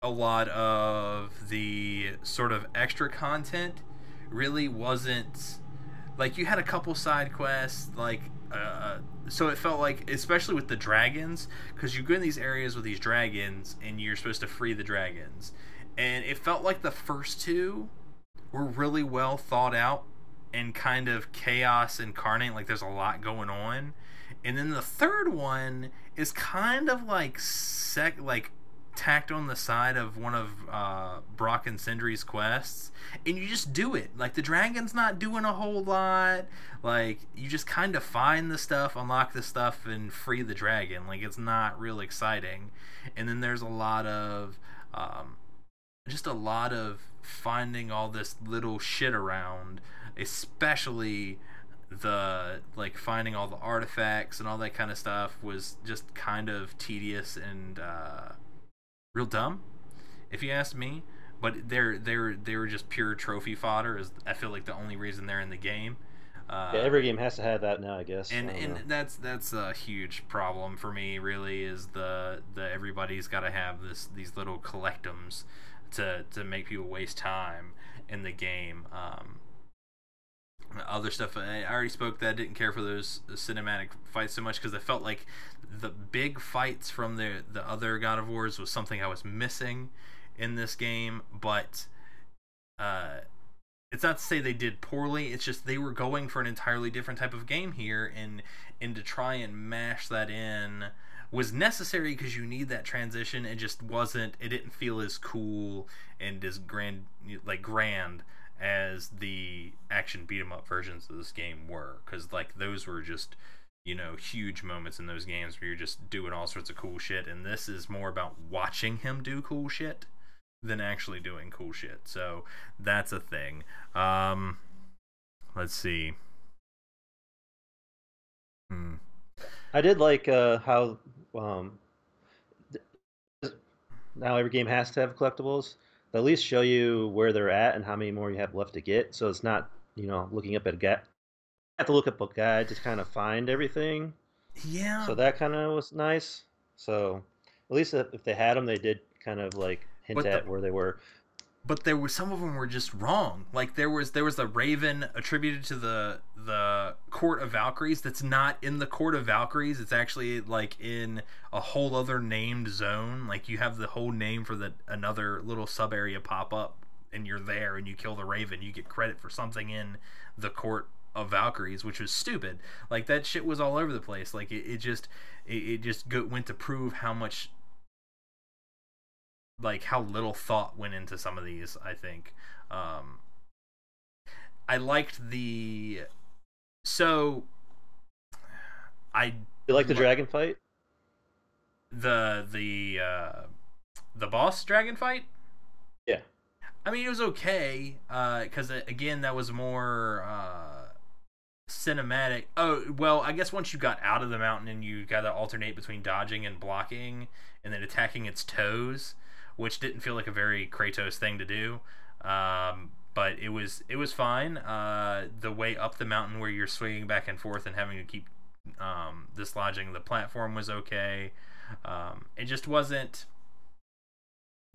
S1: a lot of the sort of extra content. Really wasn't like you had a couple side quests like uh, so it felt like, especially with the dragons, because you go in these areas with these dragons and you're supposed to free the dragons, and it felt like the first two were really well thought out and kind of chaos incarnate. Like there's a lot going on, and then the third one is kind of like sec like tacked on the side of one of uh, Brok and Sindri's quests, and you just do it. Like the dragon's not doing a whole lot. Like you just kind of find the stuff, unlock the stuff, and free the dragon. Like it's not real exciting. And then there's a lot of, um, just a lot of finding all this little shit around, especially the like finding all the artifacts and all that kind of stuff was just kind of tedious and uh, real dumb, if you ask me. But they're they're they're just pure trophy fodder. Is I feel like the only reason they're in the game.
S2: Uh, yeah, every game has to have that now, I guess.
S1: And
S2: I
S1: and
S2: know.
S1: that's that's a huge problem for me. Really, is the the everybody's got to have this these little collectums to to make people waste time in the game. Um, other stuff I already spoke that I didn't care for those cinematic fights so much because I felt like the big fights from the the other God of Wars was something I was missing in this game, but uh, it's not to say they did poorly. It's just they were going for an entirely different type of game here, and and to try and mash that in was necessary because you need that transition. It just wasn't. It didn't feel as cool and as grand like grand as the action beat 'em up versions of this game were, because like those were just you know huge moments in those games where you're just doing all sorts of cool shit, and this is more about watching him do cool shit than actually doing cool shit. So that's a thing. Um, let's see. Hmm.
S2: I did like uh, how um, now every game has to have collectibles. At least show you where they're at and how many more you have left to get. So it's not you know looking up at a guide. have to look up a guide to kind of find everything.
S1: Yeah.
S2: So that kind of was nice. So at least if they had them, they did kind of like hint
S1: But
S2: at
S1: the-
S2: where they were.
S1: But there were some of them were just wrong. Like there was there was a Raven attributed to the the Court of Valkyries that's not in the Court of Valkyries. It's actually like in a whole other named zone. Like you have the whole name for the another little sub area pop up, and you're there and you kill the Raven. You get credit for something in the Court of Valkyries, which was stupid. Like that shit was all over the place. Like it, it just it, it just go, went to prove how much like how little thought went into some of these i think um i liked the so i
S2: You like the
S1: What-
S2: dragon fight?
S1: the the uh the boss dragon fight
S2: Yeah.
S1: i mean it was okay uh because again that was more uh cinematic oh well i guess once you got out of the mountain and you got to alternate between dodging and blocking and then attacking its toes which didn't feel like a very kratos thing to do. Um but it was it was fine. Uh the way up the mountain where you're swinging back and forth and having to keep um dislodging the platform was okay. Um it just wasn't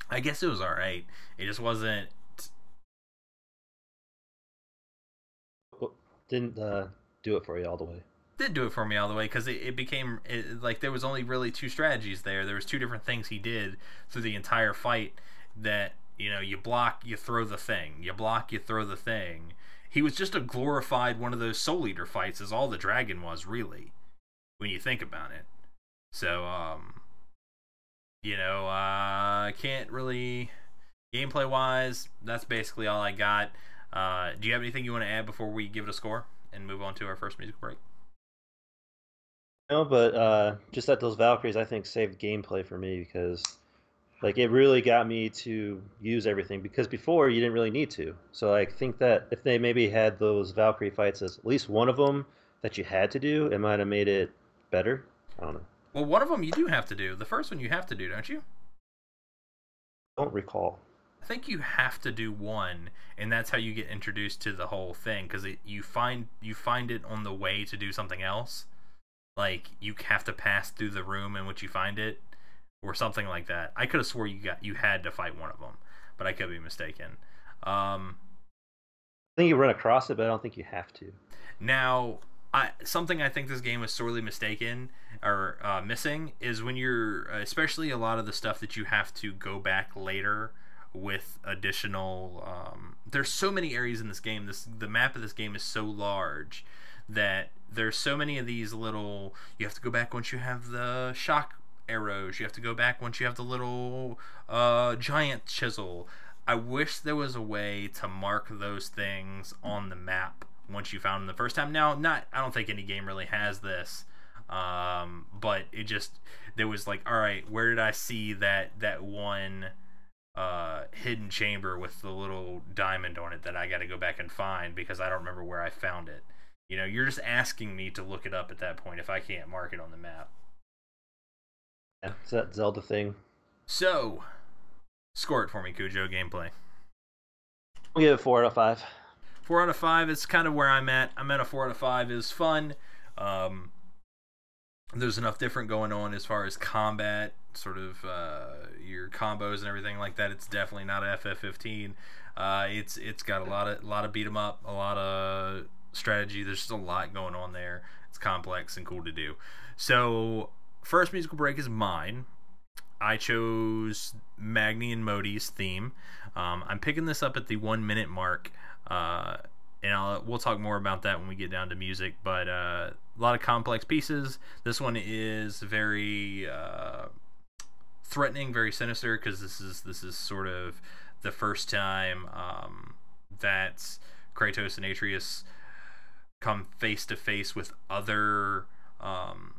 S1: i guess it was all right it just wasn't
S2: Didn't uh, do it for you all the way.
S1: Did do it for me all the way because it, it became it, like there was only really two strategies there. There was two different things he did through the entire fight that you know you block you throw the thing. You block you throw the thing. He was just a glorified one of those soul eater fights is all the dragon was really when you think about it. So um you know uh can't really gameplay wise that's basically all i got. Uh do you have anything you want to add before we give it a score and move on to our first musical break
S2: No, but uh, just that those Valkyries, I think, saved gameplay for me because, like, it really got me to use everything. Because before, you didn't really need to. So I think that if they maybe had those Valkyrie fights as at least one of them that you had to do, it might have made it better. I don't know.
S1: Well, one of them you do have to do. The first one you have to do, don't you?
S2: don't recall.
S1: I think you have to do one, and that's how you get introduced to the whole thing. Because you find you find it on the way to do something else. Like you have to pass through the room in which you find it, or something like that. I could have swore you got you had to fight one of them, but I could be mistaken. Um,
S2: I think you run across it, but I don't think you have to.
S1: Now, I something I think this game is sorely mistaken or uh, missing is when you're, especially a lot of the stuff that you have to go back later with additional. Um, there's so many areas in this game. This the map of this game is so large that there's so many of these little. You have to go back once you have the shock arrows. You have to go back once you have the little uh, giant chisel. I wish there was a way to mark those things on the map once you found them the first time. Now, not I don't think any game really has this, um, but it just there was like, all right, where did I see that that one uh, hidden chamber with the little diamond on it that I got to go back and find because I don't remember where I found it. You know, you're just asking me to look it up at that point if I can't mark it on the map.
S2: Yeah, it's that Zelda thing.
S1: So, score it for me, Cujo gameplay.
S2: I'll give it four out of five.
S1: four out of five is kind of where I'm at. I'm at a four out of five. is fun. Um, there's enough different going on as far as combat, sort of uh, your combos and everything like that. It's definitely not a FF15. Uh, it's it's got a lot of lot of beat 'em up, a lot of strategy. There's just a lot going on there. It's complex and cool to do. So first musical break is mine. I chose Magni and Modi's theme. Um, I'm picking this up at the one minute mark, uh, and I'll, we'll talk more about that when we get down to music. But uh, a lot of complex pieces. This one is very uh, threatening, very sinister because this is this is sort of the first time um, that Kratos and Atreus come face to face with other um,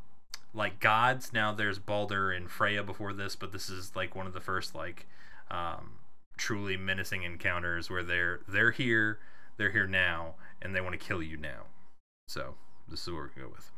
S1: like gods. Now there's Baldur and Freya before this, but this is like one of the first like um, truly menacing encounters where they're they're here, they're here now, and they want to kill you now. So this is what we're gonna go with.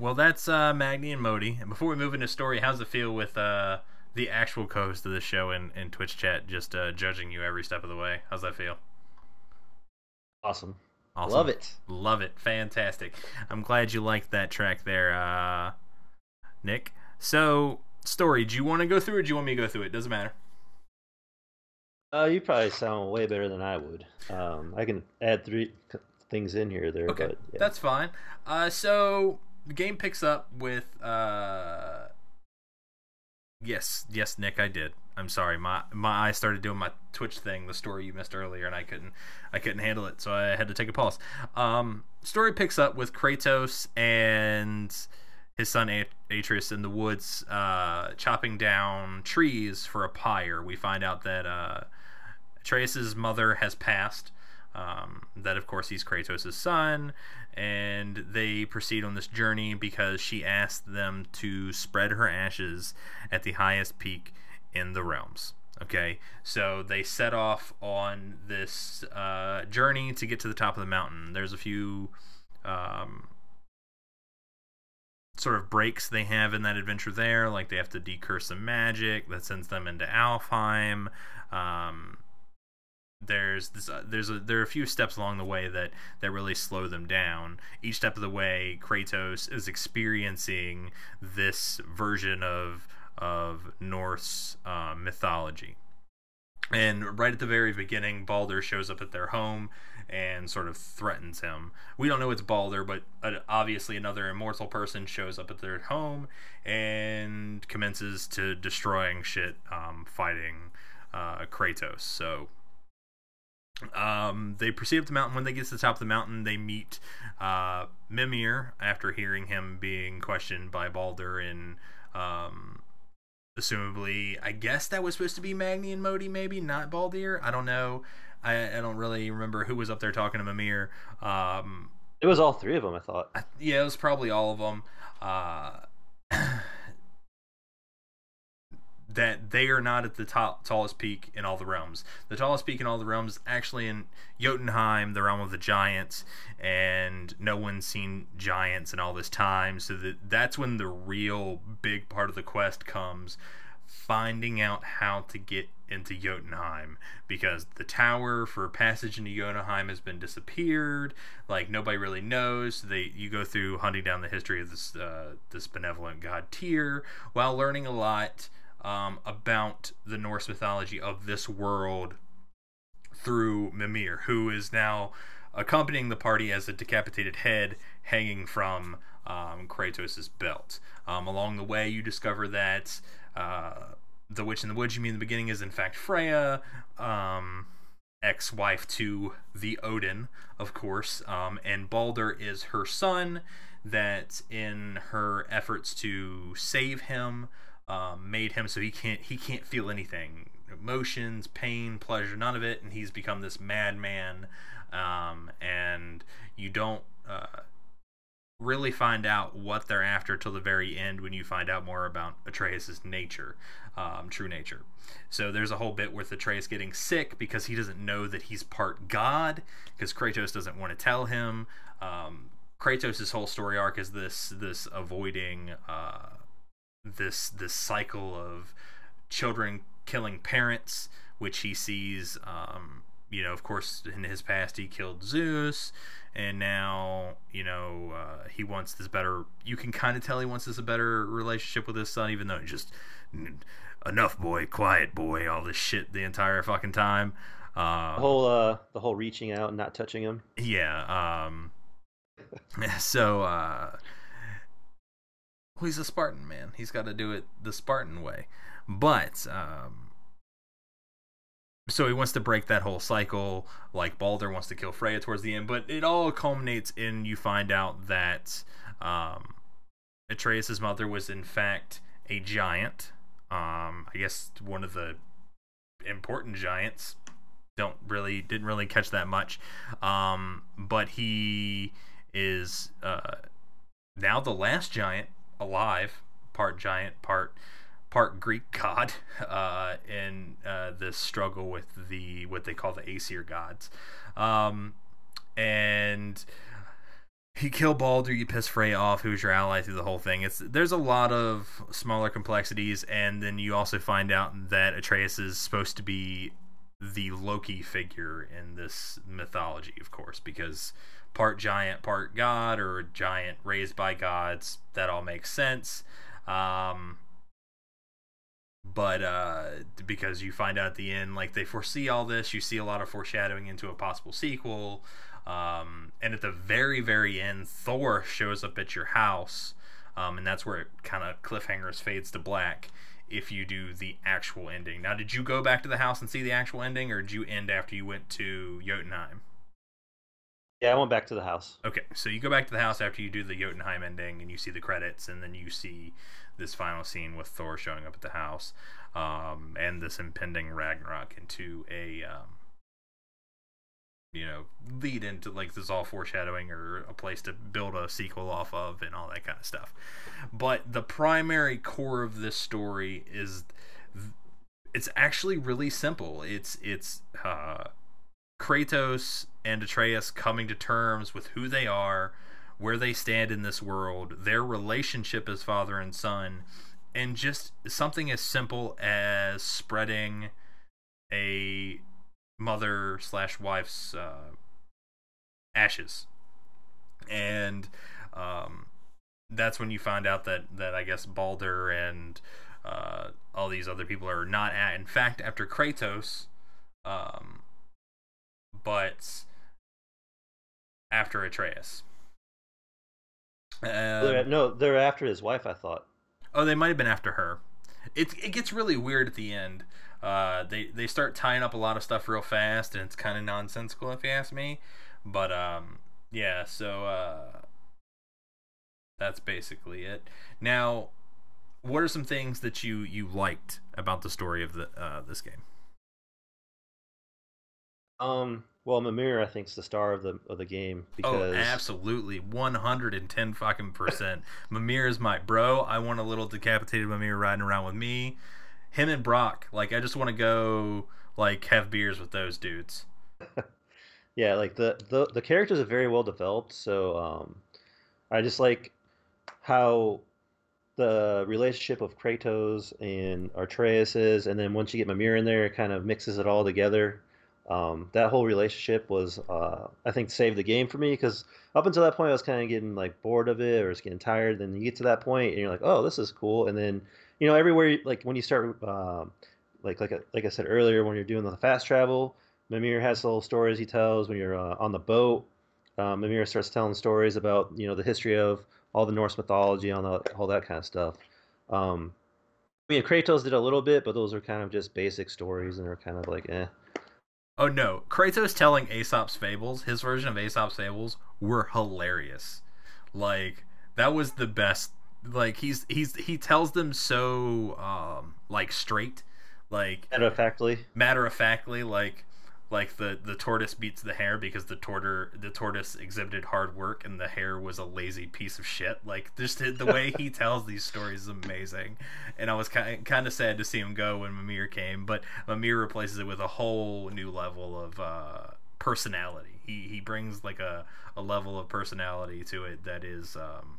S1: Well that's uh, Magni and Modi. And before we move into story, how's it feel with uh, the actual co-host of the show in, in Twitch chat just uh, judging you every step of the way? How's that feel?
S2: Awesome.
S1: Awesome.
S2: Love it.
S1: Love it. Fantastic. I'm glad you liked that track there, uh, Nick. So, story. Do you want to go through it? Or do you want me to go through it? Doesn't matter.
S2: Uh, you probably sound way better than I would. Um, I can add three things in here there,
S1: Okay,
S2: but yeah.
S1: that's fine. Uh, so the game picks up with uh, yes, yes, Nick, I did. I'm sorry, my my eyes started doing my Twitch thing, the story you missed earlier, and I couldn't I couldn't handle it, so I had to take a pause. Um, story picks up with Kratos and his son Atreus in the woods, uh, chopping down trees for a pyre. We find out that uh, Atreus's mother has passed. Um, that of course he's Kratos' son, and they proceed on this journey because she asked them to spread her ashes at the highest peak in the realms. Okay, so they set off on this uh, journey to get to the top of the mountain. There's a few um, sort of breaks they have in that adventure there, like they have to decurse some magic that sends them into Alfheim. Um, there's this, uh, there's a, there are a few steps along the way that that really slow them down. Each step of the way, Kratos is experiencing this version of of Norse uh, mythology. And right at the very beginning, Baldur shows up at their home and sort of threatens him. We don't know it's Baldur, but uh, obviously another immortal person shows up at their home and commences to destroying shit, um, fighting uh, Kratos. So um, they proceed up the mountain. When they get to the top of the mountain, they meet uh, Mimir after hearing him being questioned by Baldur and um, assumably, I guess that was supposed to be Magni and Modi, maybe not Baldur. I don't know. I, I don't really remember who was up there talking to Mimir. Um,
S2: It was all three of them, I thought.
S1: I- yeah, it was probably all of them. Uh, that they are not at the top, tallest peak in all the realms. The tallest peak in all the realms is actually in Jotunheim, the realm of the giants, and no one's seen giants in all this time. So that that's when the real big part of the quest comes, finding out how to get into Jotunheim because the tower for passage into Jotunheim has been disappeared. Like nobody really knows. They you go through hunting down the history of this uh, this benevolent god Tyr while learning a lot um, about the Norse mythology of this world through Mimir, who is now accompanying the party as a decapitated head hanging from um, Kratos' belt. Um, along the way, you discover that uh, the witch in the woods you meet in the beginning is in fact Freya, um, ex-wife to the Odin, of course, um, and Baldur is her son. That in her efforts to save him, um, made him so he can't he can't feel anything. emotions, pain, pleasure, none of it, and he's become this madman. Um, and you don't uh, really find out what they're after till the very end when you find out more about atreus's nature, um, true nature. So there's a whole bit with Atreus getting sick because he doesn't know that he's part god, because Kratos doesn't want to tell him. Um, Kratos' whole story arc is this this avoiding uh, this this cycle of children killing parents, which he sees. Um, you know, of course, in his past he killed Zeus, and now you know uh, he wants this better. You can kind of tell he wants this a better relationship with his son, even though just enough boy, quiet boy, all this shit the entire fucking time. Uh,
S2: the whole uh, the whole reaching out and not touching him.
S1: Yeah. Um, so uh, well, he's a Spartan man. He's got to do it the Spartan way. But um, so he wants to break that whole cycle. Like Baldur wants to kill Freya towards the end, but it all culminates in you find out that um, Atreus' mother was in fact a giant. Um, I guess one of the important giants. Don't really didn't really catch that much, um, but he is uh, now the last giant alive, part giant, part part Greek god uh, in uh, this struggle with the what they call the Aesir gods, um, and he killed Baldur. You piss Frey off, who's your ally through the whole thing. It's there's a lot of smaller complexities, and then you also find out that Atreus is supposed to be the Loki figure in this mythology, of course, because part giant, part god, or giant raised by gods. That all makes sense. Um, but uh, because you find out at the end, like they foresee all this, you see a lot of foreshadowing into a possible sequel. Um, and at the very, very end, Thor shows up at your house, um, and that's where it kind of cliffhangers fades to black if you do the actual ending. Now, did you go back to the house and see the actual ending, or did you end after you went to Jotunheim?
S2: Yeah, I went back to the house.
S1: Okay, so you go back to the house after you do the Jotunheim ending, and you see the credits, and then you see this final scene with Thor showing up at the house, um, and this impending Ragnarok into a, um, you know, lead into like this all foreshadowing or a place to build a sequel off of, and all that kind of stuff. But the primary core of this story is, it's actually really simple. It's it's uh, Kratos and Atreus coming to terms with who they are, where they stand in this world, their relationship as father and son, and just something as simple as spreading a mother slash wife's uh, ashes, and um, that's when you find out that that I guess Baldur and uh, all these other people are not at. In fact, after Kratos. Um, but after Atreus.
S2: they're, um, no, they're after his wife. I thought.
S1: Oh, they might have been after her. It it gets really weird at the end. Uh, they they start tying up a lot of stuff real fast, and it's kind of nonsensical if you ask me. But um, yeah. So uh, that's basically it. Now, what are some things that you you liked about the story of the uh, this game?
S2: Um, well, Mimir, I think, is the star of the of the game oh, because
S1: oh, absolutely, one hundred and ten fucking percent. Mimir is my bro. I want a little decapitated Mimir riding around with me. Him and Brok, like, I just want to go like have beers with those dudes.
S2: yeah, like the, the the characters are very well developed. So um, I just like how the relationship of Kratos and Atreus is, and then once you get Mimir in there, it kind of mixes it all together um, that whole relationship was, uh, I think, saved the game for me because up until that point, I was kind of getting like bored of it or was getting tired. Then you get to that point and you're like, oh, this is cool. And then, you know, everywhere, like when you start, um, like like like I said earlier, when you're doing the fast travel, Mimir has little stories he tells. When you're uh, on the boat, um, Mimir starts telling stories about you know the history of all the Norse mythology, on all that kind of stuff. Um, I mean, Kratos did a little bit, but those are kind of just basic stories, and they're kind of like, eh.
S1: Oh no, Kratos telling Aesop's fables, his version of Aesop's fables were hilarious. Like that was the best. Like he's he's he tells them so um like straight. like
S2: matter of factly.
S1: matter of factly, like like the the tortoise beats the hare because the tortoise the tortoise exhibited hard work and the hare was a lazy piece of shit. Like just the way he tells these stories is amazing, and I was kind kind of sad to see him go when Mimir came, but Mimir replaces it with a whole new level of uh, personality. He he brings like a a level of personality to it that is um,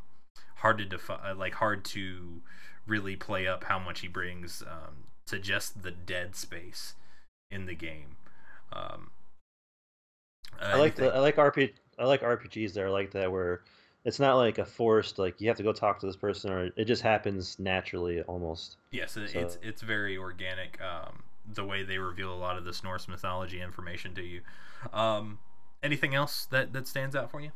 S1: hard to define, like hard to really play up how much he brings um, to just the dead space in the game. Um,
S2: I like
S1: anything-
S2: the I like RP I like RPGs that are like that where it's not like a forced like you have to go talk to this person or it just happens naturally almost.
S1: Yes, it,
S2: So-
S1: it's it's very organic. Um, the way they reveal a lot of this Norse mythology information to you. Um, anything else that that stands out for you?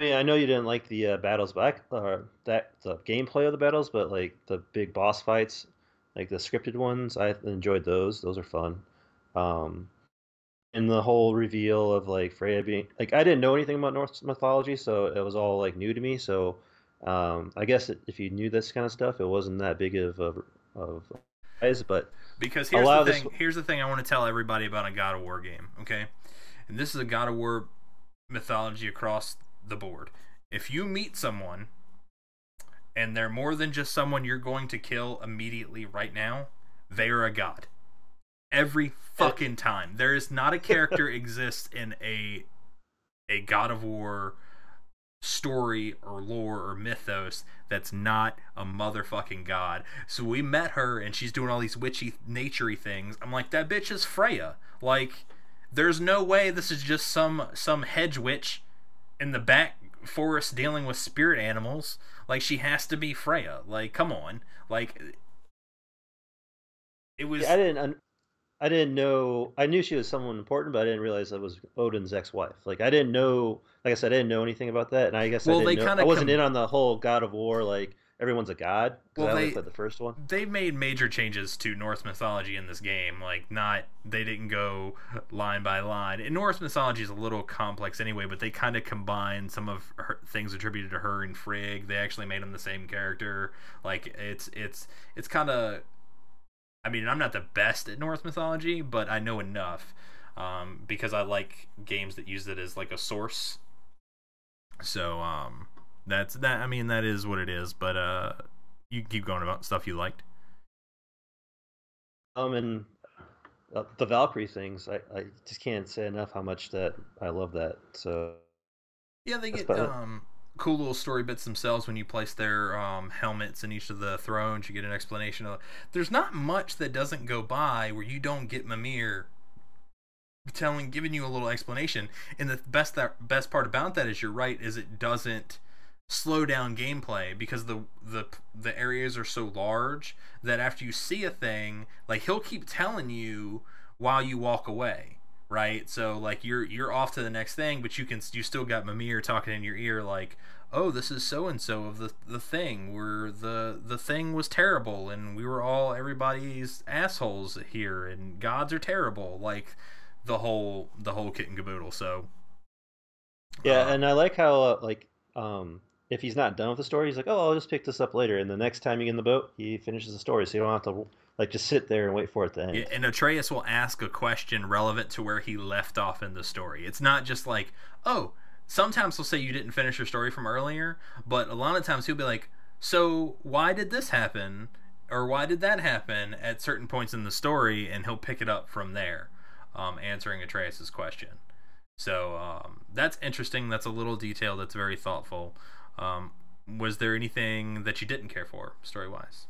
S2: I mean, I know you didn't like the uh, battles, but I, uh, that the gameplay of the battles, but like the big boss fights, like the scripted ones, I enjoyed those. Those are fun. Um, and the whole reveal of like Freya being like I didn't know anything about Norse mythology, so it was all like new to me. So um, I guess if you knew this kind of stuff, it wasn't that big of a of surprise. But
S1: Because here's the
S2: of this-
S1: thing. Here's the thing I want to tell everybody about a God of War game. Okay, and this is a God of War mythology across the board. If you meet someone and they're more than just someone you're going to kill immediately right now, they are a god. Every fucking time. There is not a character exists in a a God of War story or lore or mythos that's not a motherfucking god. So we met her and she's doing all these witchy naturey things. I'm like, that bitch is Freya. Like, there's no way this is just some some hedge witch in the back forest dealing with spirit animals. Like she has to be Freya. Like, come on. Like it was
S2: I didn't un- I didn't know I knew she was someone important, but I didn't realize that was Odin's ex-wife. Like I didn't know, like I said, I didn't know anything about that, and I guess
S1: Well,
S2: I
S1: they
S2: know, I wasn't
S1: com-
S2: in on the whole God of War. Like everyone's a god.
S1: Well, they-
S2: the first one.
S1: they made major changes to Norse mythology in this game. Like, not they didn't go line by line. And Norse mythology is a little complex anyway, but they kind of combined some of her, things attributed to her and Frigg. They actually made them the same character. Like, it's it's it's kind of. I mean, I'm not the best at Norse mythology, but I know enough um, because I like games that use it as like a source. So um, that's that. I mean, that is what it is. But uh, you keep going about stuff you liked.
S2: Um, and uh, the Valkyrie things, I, I just can't say enough how much that I love that. So
S1: Yeah, they get um, cool little story bits themselves when you place their um, helmets in each of the thrones. You get an explanation of. There's not much that doesn't go by where you don't get Mimir telling, giving you a little explanation. And the best that best part about that is you're right is it doesn't slow down gameplay because the the the areas are so large that after you see a thing, like he'll keep telling you while you walk away right? So like you're you're off to the next thing, but you can you still got Mimir talking in your ear like, "Oh, this is so and so of the the thing where the the thing was terrible and we were all everybody's assholes here and gods are terrible." Like the whole the whole kit and caboodle. So
S2: yeah,
S1: uh,
S2: and I like how uh, like um if he's not done with the story, he's like, oh, I'll just pick this up later, and the next time you get in the boat, he finishes the story, so you don't have to like just sit there and wait for it to end.
S1: Yeah, and Atreus will ask a question relevant to where he left off in the story. It's not just like, oh, sometimes he'll say you didn't finish your story from earlier, but a lot of times he'll be like, so why did this happen? Or why did that happen at certain points in the story? And he'll pick it up from there, um, answering Atreus's question. So um, that's interesting. That's a little detail that's very thoughtful. Um, was there anything that you didn't care for, story wise?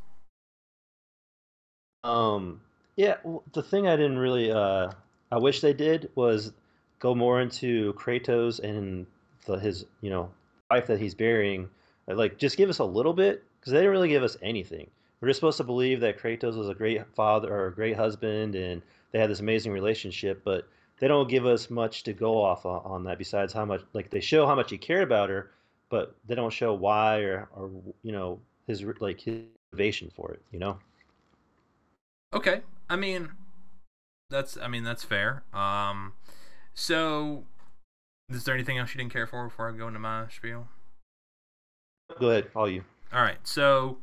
S2: Um, yeah, the thing I didn't really, uh, I wish they did was go more into Kratos and the, his, you know, wife that he's burying. Uh, Like, just give us a little bit because they didn't really give us anything. We're just supposed to believe that Kratos was a great father or a great husband, and they had this amazing relationship, but they don't give us much to go off on, on that. Besides how much, like, they show how much he cared about her, but they don't show why or, or you know, his like his motivation for it. You know.
S1: Okay. I mean, that's I mean that's fair. Um, so is there anything else you didn't care for before I go into my spiel?
S2: Go ahead, all you.
S1: All right. So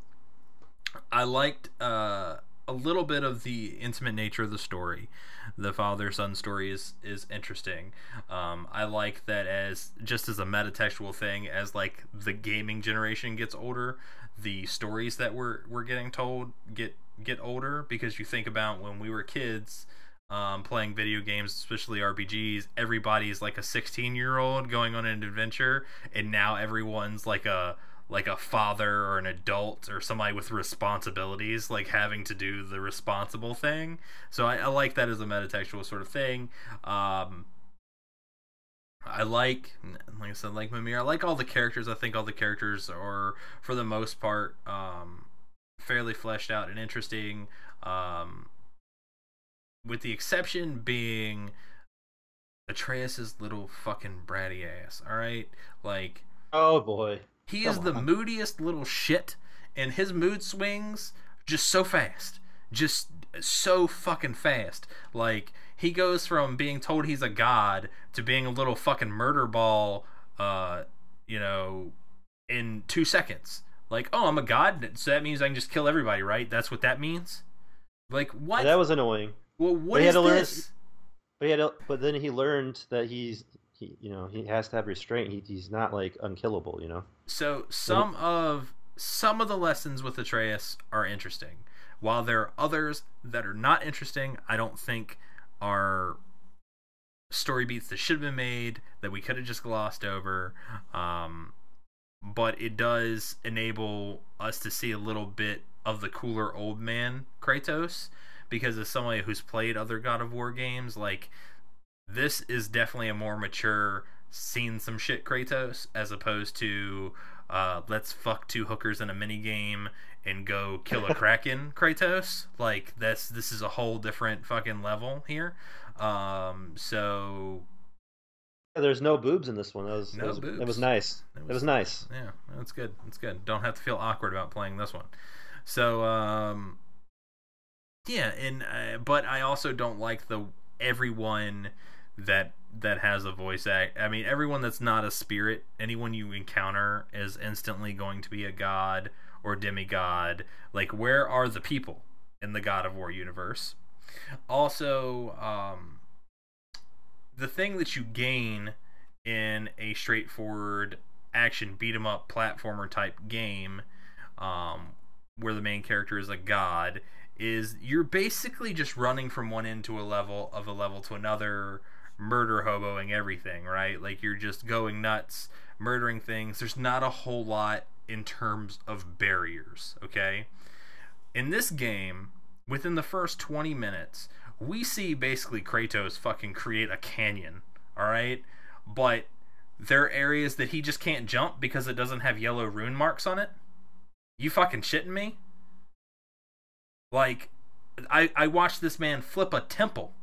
S1: I liked uh a little bit of the intimate nature of the story. The father son story is is interesting. Um, I like that as just as a metatextual thing, as like the gaming generation gets older, the stories that we're we're getting told get get older because you think about when we were kids. Um, playing video games, especially RPGs, everybody's like a 16 year old going on an adventure, and now everyone's like a like a father or an adult or somebody with responsibilities, like having to do the responsible thing. So I, I like that as a metatextual sort of thing. Um, I like, like I said, like Mimir. I like all the characters. I think all the characters are, for the most part, um, fairly fleshed out and interesting. Um, with the exception being Atreus's little fucking bratty ass. All right, like.
S2: Oh boy.
S1: He Come is the moodiest little shit, and his mood swings just so fast, just so fucking fast. Like he goes from being told he's a god to being a little fucking murder ball, uh, you know, in two seconds. Like, oh, I'm a god, so that means I can just kill everybody, right? That's what that means. Like what?
S2: that was annoying.
S1: Well, what is this? Learn,
S2: but he had, to, but then he learned that he's he you know he has to have restraint. He, he's not like unkillable, you know.
S1: So some of some of the lessons with Atreus are interesting, while there are others that are not interesting. I don't think are story beats that should have been made that we could have just glossed over. Um, but it does enable us to see a little bit of the cooler old man Kratos because as somebody who's played other God of War games, like this is definitely a more mature, seen some shit Kratos as opposed to uh, let's fuck two hookers in a mini game and go kill a kraken Kratos. Like that's this is a whole different fucking level here. Um, so
S2: yeah, there's no boobs in this one. That was, no was, boobs. It was nice. It was, it was nice.
S1: Yeah, that's good. That's good. Don't have to feel awkward about playing this one. So, um, yeah, and uh, but I also don't like the everyone that that has a voice act. I mean, everyone that's not a spirit, anyone you encounter is instantly going to be a god or demigod. Like, where are the people in the God of War universe? Also, um, the thing that you gain in a straightforward action beat 'em up platformer type game, um, where the main character is a god, is you're basically just running from one end to a level of a level to another murder hoboing everything, right? Like you're just going nuts, murdering things. There's not a whole lot in terms of barriers, okay? In this game, within the first 20 minutes, we see basically Kratos fucking create a canyon, all right? But there are areas that he just can't jump because it doesn't have yellow rune marks on it. You fucking shitting me? Like, I, I watched this man flip a temple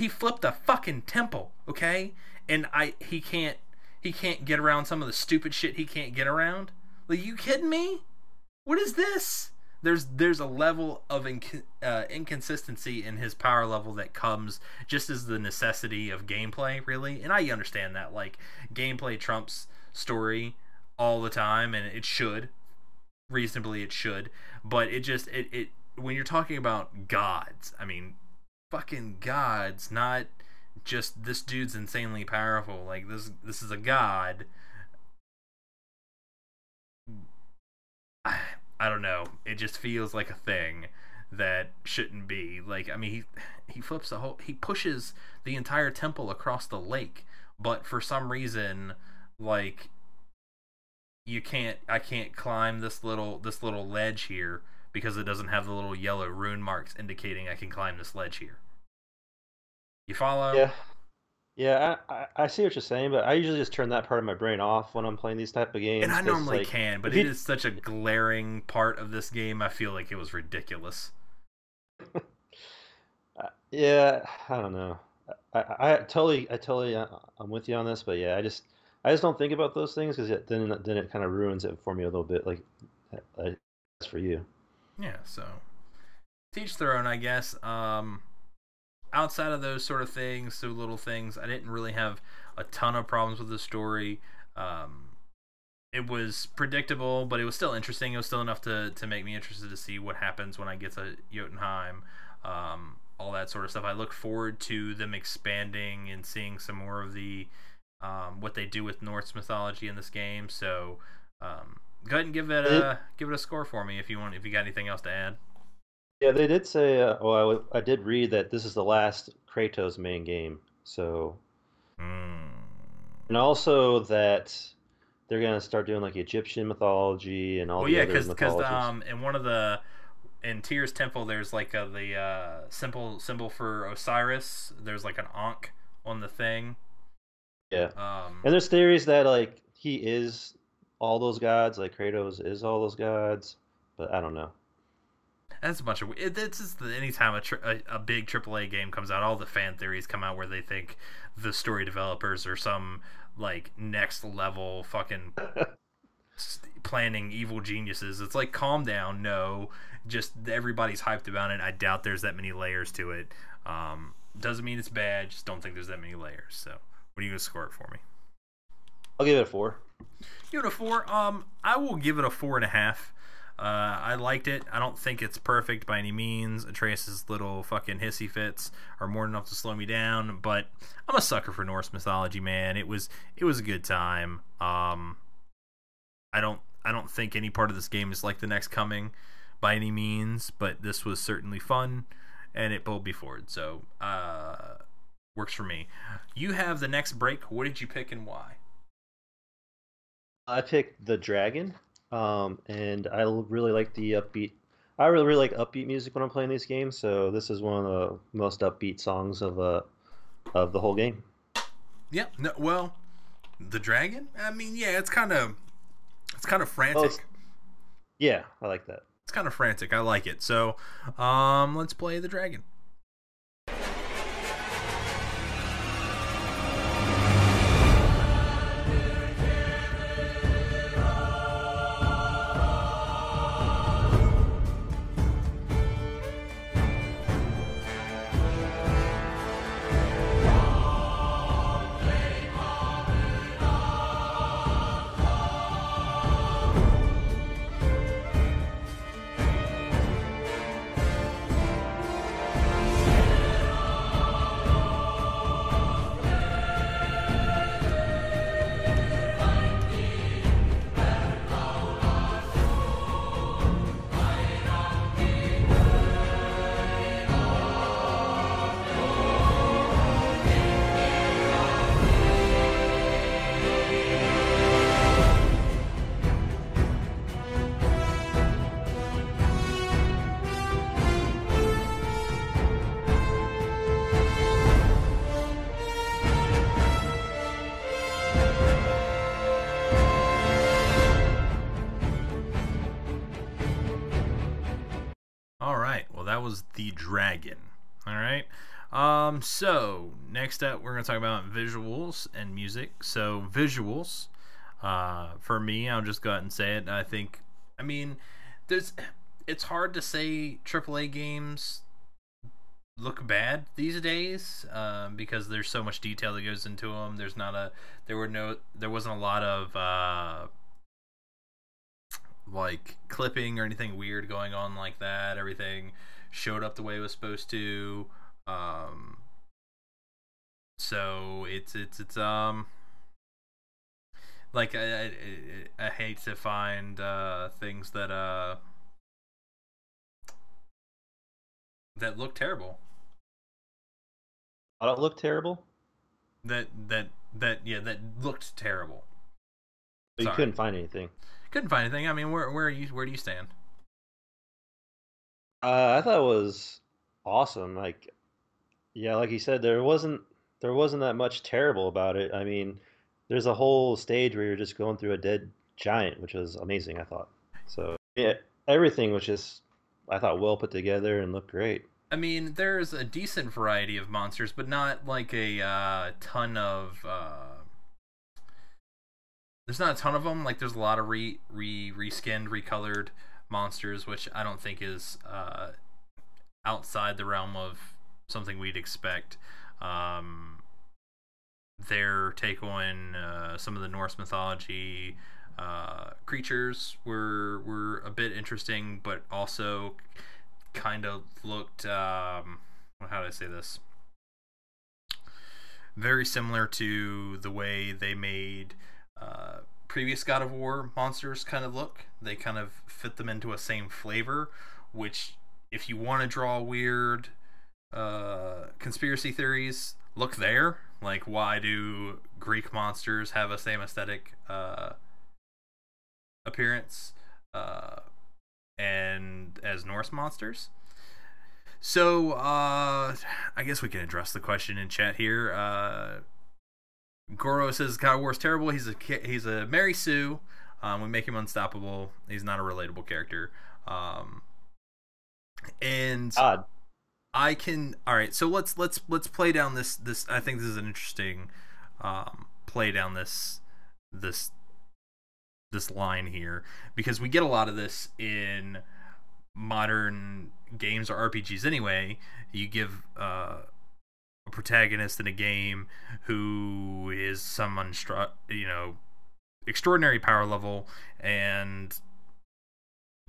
S1: he flipped a fucking temple, okay? And I he can't he can't get around some of the stupid shit he can't get around. Like you kidding me? What is this? There's there's a level of inc- uh, inconsistency in his power level that comes just as the necessity of gameplay, really. And I understand that like gameplay trumps story all the time, and it should reasonably it should. But it just it it when you're talking about gods, I mean fucking gods, not just this dude's insanely powerful. Like this this is a god. I, don't know. It just feels like a thing that shouldn't be. Like I mean he he flips the whole he pushes the entire temple across the lake, but for some reason like you can't I can't climb this little this little ledge here because it doesn't have the little yellow rune marks indicating I can climb this ledge here. You follow?
S2: Yeah. Yeah, I, I, I see what you're saying, but I usually just turn that part of my brain off when I'm playing these type of games.
S1: And I normally like, can, but it you... is such a glaring part of this game. I feel like it was ridiculous.
S2: Uh, yeah, I don't know. I, I, I totally, I totally, uh, I'm with you on this, but yeah, I just, I just don't think about those things because then, then it kind of ruins it for me a little bit. Like, that's for you.
S1: Yeah. So, teach their own, I guess. Um, outside of those sort of things, so little things, I didn't really have a ton of problems with the story. Um, it was predictable, but it was still interesting. It was still enough to, to make me interested to see what happens when I get to Jotunheim, um, all that sort of stuff. I look forward to them expanding and seeing some more of the um, what they do with Norse mythology in this game. So um, go ahead and give it a give it a score for me if you want. If you got anything else to add.
S2: Yeah, they did say. Uh, well, I, w- I did read that this is the last Kratos main game. So,
S1: Mm.
S2: and also that they're gonna start doing like Egyptian mythology and all
S1: Well,
S2: the
S1: yeah,
S2: other
S1: because um, in one of the in Tyr's temple, there's like a, the uh, symbol symbol for Osiris. There's like an ankh on the thing.
S2: yeah,
S1: Um,
S2: and there's theories that like he is all those gods, like Kratos is all those gods, but I don't know.
S1: That's a bunch of. It, it's just anytime a, tri- a a big AAA game comes out, all the fan theories come out where they think the story developers are some like next level fucking planning evil geniuses. It's like calm down. No, just everybody's hyped about it. I doubt there's that many layers to it. Um, doesn't mean it's bad. Just don't think there's that many layers. So, what are you gonna score it for me?
S2: I'll give it a four.
S1: Give it a four. Um, I will give it a four and a half. Uh, I liked it. I don't think it's perfect by any means. Atreus' little fucking hissy fits are more than enough to slow me down, but I'm a sucker for Norse mythology, man. It was it was a good time. Um, I don't I don't think any part of this game is like the next coming by any means, but this was certainly fun, and it pulled me forward. So uh, works for me. You have the next break. What did you pick and why?
S2: I picked the Dragon, um, and I really like the upbeat. I really really like upbeat music when I'm playing these games, so this is one of the most upbeat songs of uh of the whole game.
S1: Yeah. No. Well, the dragon. I mean, yeah. It's kind of, it's kind of frantic.
S2: Oh, Yeah, I like that.
S1: It's kind of frantic. I like it. So, um, let's play the dragon. Dragon. All right. Um. So next up, we're gonna talk about visuals and music. So visuals. Uh, for me, I'll just go out and say it. I think. I mean, there's. It's hard to say AAA games look bad these days um, because there's so much detail that goes into them. There's not a. There were no. There wasn't a lot of. Uh, like clipping or anything weird going on like that. Everything showed up the way it was supposed to. Um, so it's it's it's um like I I, I hate to find uh, things that uh that look terrible.
S2: I don't look terrible.
S1: That that that yeah that looked terrible.
S2: But you
S1: Sorry.
S2: couldn't find anything.
S1: Couldn't find anything. I mean, where where are you? Where do you stand?
S2: Uh, I thought it was awesome. Like, yeah, like you said, there wasn't there wasn't that much terrible about it. I mean, there's a whole stage where you're just going through a dead giant, which was amazing. I thought. So yeah, everything was just I thought well put together and looked great.
S1: I mean, there's a decent variety of monsters, but not like a uh, ton of. Uh... There's not a ton of them. Like, there's a lot of re re reskinned, recolored monsters, which I don't think is uh, outside the realm of something we'd expect. Um, their take on uh, some of the Norse mythology, uh, creatures were were a bit interesting, but also kind of looked. Um, how do I say this? Very similar to the way they made uh, previous God of War monsters kind of look. They kind of fit them into a same flavor, which, if you want to draw weird uh, conspiracy theories, look there. Like, why do Greek monsters have a same aesthetic uh, appearance uh, and as Norse monsters? So, uh, I guess we can address the question in chat here. Goro says God of War is terrible. He's a he's a Mary Sue. Um, we make him unstoppable. He's not a relatable character. Um, and
S2: Odd.
S1: I can. All right, so let's let's let's play down this this. I think this is an interesting um, play down this this this line here because we get a lot of this in modern games or RPGs anyway. You give uh, protagonist in a game who is some unstru- you know extraordinary power level and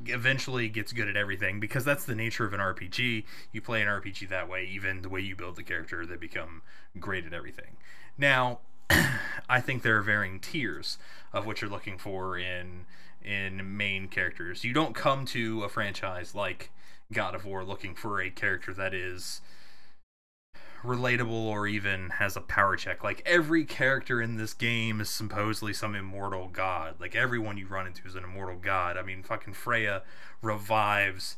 S1: eventually gets good at everything because that's the nature of an RPG. You play an RPG that way, even the way you build the character, they become great at everything. Now, I think there are varying tiers of what you're looking for in in main characters. You don't come to a franchise like God of War looking for a character that is relatable or even has a power check. Like every character in this game is supposedly some immortal god. Like everyone you run into is an immortal god. I mean, fucking Freya revives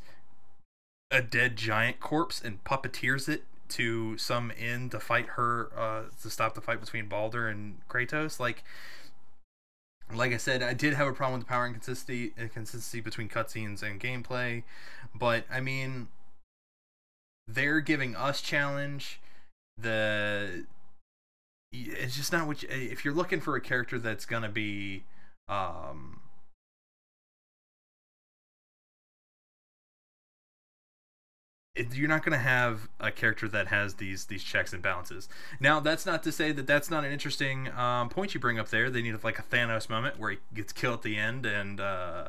S1: a dead giant corpse and puppeteers it to some end to fight her uh, to stop the fight between Baldur and Kratos. Like like I said, I did have a problem with the power inconsistency inconsistency between cutscenes and gameplay, but I mean they're giving us challenge the it's just not what you, if you're looking for a character that's gonna be um it, you're not going to have a character that has these these checks and balances. Now, that's not to say that that's not an interesting um, point you bring up there. They need like a Thanos moment where he gets killed at the end, and uh,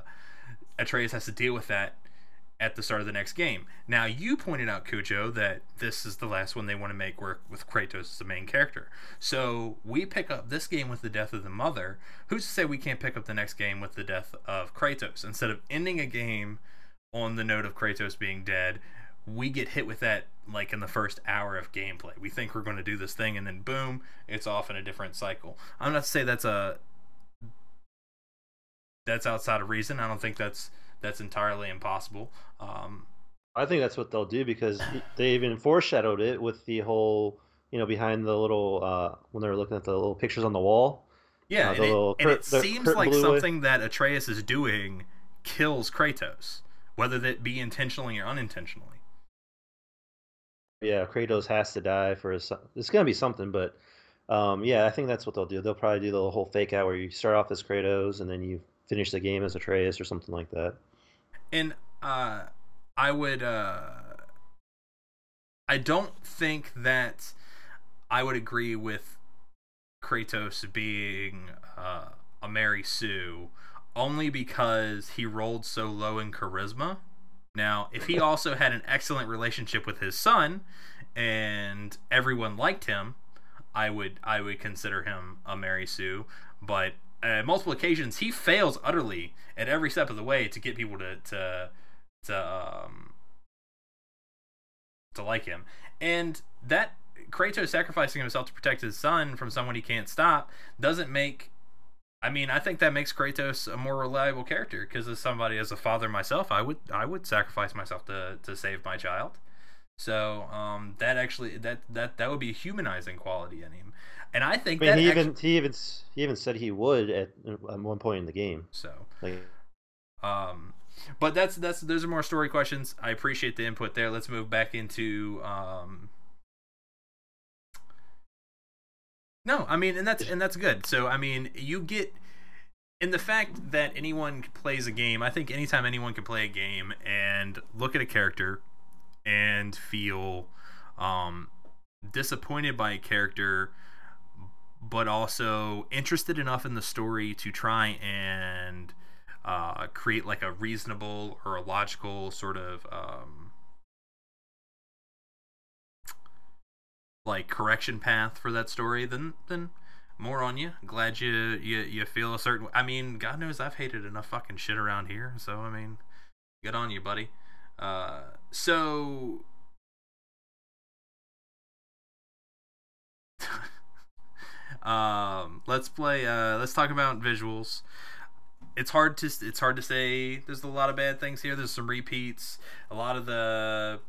S1: Atreus has to deal with that at the start of the next game. Now, you pointed out, Cujo, that this is the last one they want to make work with Kratos as the main character. So we pick up this game with the death of the mother. Who's to say we can't pick up the next game with the death of Kratos? Instead of ending a game on the note of Kratos being dead, we get hit with that like in the first hour of gameplay. We think we're going to do this thing, and then boom, it's off in a different cycle. I'm not to say that's a that's outside of reason. I don't think that's that's entirely impossible. Um,
S2: I think that's what they'll do because they even foreshadowed it with the whole, you know, behind the little uh, when they were looking at the little pictures on the wall.
S1: Yeah,
S2: Uh,
S1: and,
S2: the
S1: it, and
S2: cur-
S1: it
S2: the
S1: seems like
S2: away.
S1: something that Atreus is doing kills Kratos, whether that be intentionally or unintentionally.
S2: Yeah, Kratos has to die for his. son- It's gonna be something, but um, yeah, I think that's what they'll do. They'll probably do the whole fake out where you start off as Kratos and then you finish the game as Atreus or something like that.
S1: And uh, I would. Uh, I don't think that I would agree with Kratos being uh, a Mary Sue only because he rolled so low in charisma. Now, if he also had an excellent relationship with his son and everyone liked him, I would I would consider him a Mary Sue. But at multiple occasions, he fails utterly at every step of the way to get people to to to um to like him. And that Kratos sacrificing himself to protect his son from someone he can't stop doesn't make I mean, I think that makes Kratos a more reliable character because as somebody as a father myself, I would I would sacrifice myself to to save my child. So um, that actually that that that would be a humanizing quality in him, and I think
S2: I mean,
S1: that
S2: he
S1: actu-
S2: even he even he even said he would at at one point in the game.
S1: so.
S2: Like,
S1: Um, but that's that's those are more story questions. I appreciate the input there. Let's move back into um. No, I mean, and that's and that's good. So I mean, you get in the fact that anyone plays a game. I think anytime anyone can play a game and look at a character and feel um disappointed by a character but also interested enough in the story to try and uh, create like a reasonable or a logical sort of um, like correction path for that story, then then more on you. Glad you you you feel a certain. I mean, God knows I've hated enough fucking shit around here. So I mean, good on you, buddy. Uh, so. um, let's play. Uh, let's talk about visuals. It's hard to it's hard to say. There's a lot of bad things here. There's some repeats. A lot of the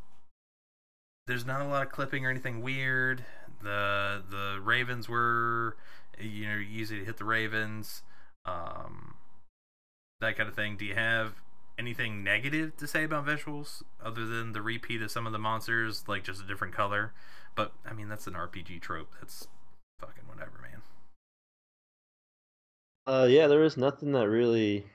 S1: there's not a lot of clipping or anything weird. The the Ravens were you know easy to hit the Ravens, um, that kind of thing. Do you have anything negative to say about visuals other than the repeat of some of the monsters, like just a different color? But I mean that's an RPG trope. That's whatever, man.
S2: Uh, yeah, there is nothing that really.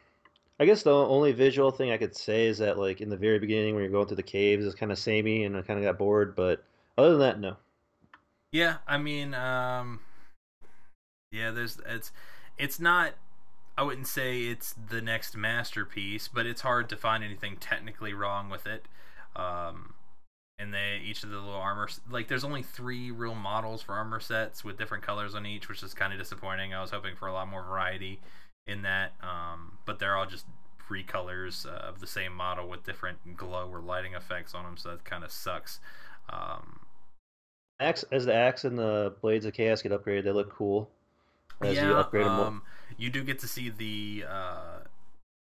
S2: I guess the only visual thing I could say is that, like in the very beginning, when you're going through the caves, it's kind of samey, and I kind of got bored. But other than that, no.
S1: Yeah, I mean, um, yeah, there's it's it's not. I wouldn't say it's the next masterpiece, but it's hard to find anything technically wrong with it. Um, and they each of the little armor like there's only three real models for armor sets with different colors on each, which is kind of disappointing. I was hoping for a lot more variety in that, um, but they're all just three colors uh, of the same model with different glow or lighting effects on them, so that kind of sucks. Um,
S2: axe as the axe and the blades of chaos get upgraded, they look cool.
S1: As yeah, you upgrade them, um, you do get to see the uh,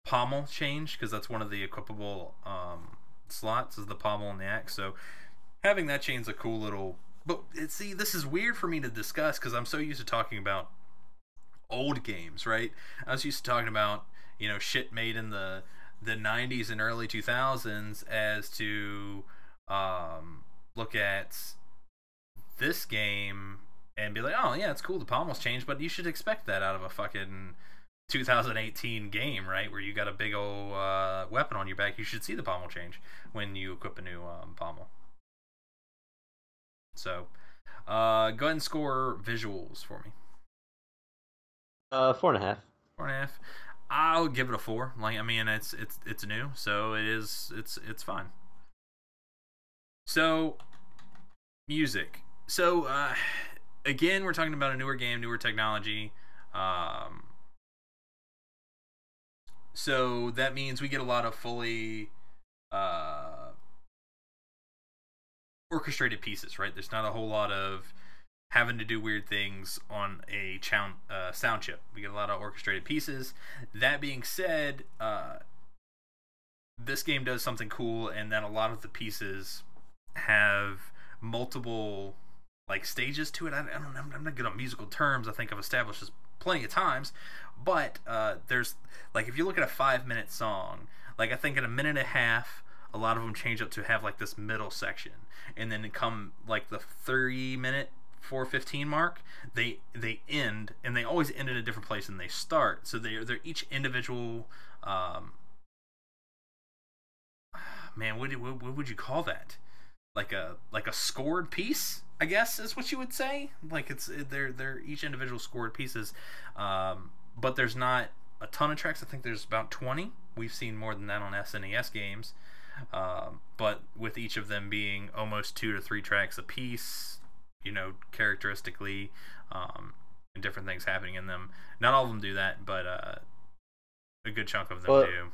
S1: pommel change because that's one of the equipable um, slots is the pommel and the axe. So having that change is a cool little. But see, this is weird for me to discuss because I'm so used to talking about old games, right? I was used to talking about you know shit made in the the 90s and early 2000s as to um, look at this game and be like, oh yeah, it's cool. The pommel's changed, but you should expect that out of a fucking 2018 game, right? Where you got a big old uh, weapon on your back. You should see the pommel change when you equip a new um, pommel. So, uh, go ahead and score visuals for me.
S2: Uh, four and a half.
S1: Four and a half. I'll give it a four. Like I mean, it's it's it's new, so it is it's it's fine. So, music. So, uh, again, we're talking about a newer game, newer technology. Um, so that means we get a lot of fully uh, orchestrated pieces, right? There's not a whole lot of having to do weird things on a sound, uh, sound chip. We get a lot of orchestrated pieces. That being said, uh, this game does something cool, and that a lot of the pieces have multiple like stages to it. I, I don't know. I'm not good on musical terms. I think I've established this plenty of times, but uh, there's like if you look at a five minute song, like I think in a minute and a half, a lot of them change up to have like this middle section, and then come like the thirty minute 415 mark they they end and they always end in a different place than they start so they're they're each individual um man what, what, what would you call that? Like a like a scored piece I guess is what you would say. Like it's they're they're each individual scored pieces, um, but there's not a ton of tracks. I think there's about 20. We've seen more than that on SNES games, um, but with each of them being almost two to three tracks a piece, you know, characteristically, um, and different things happening in them. Not all of them do that, but uh, a good chunk of them well, do.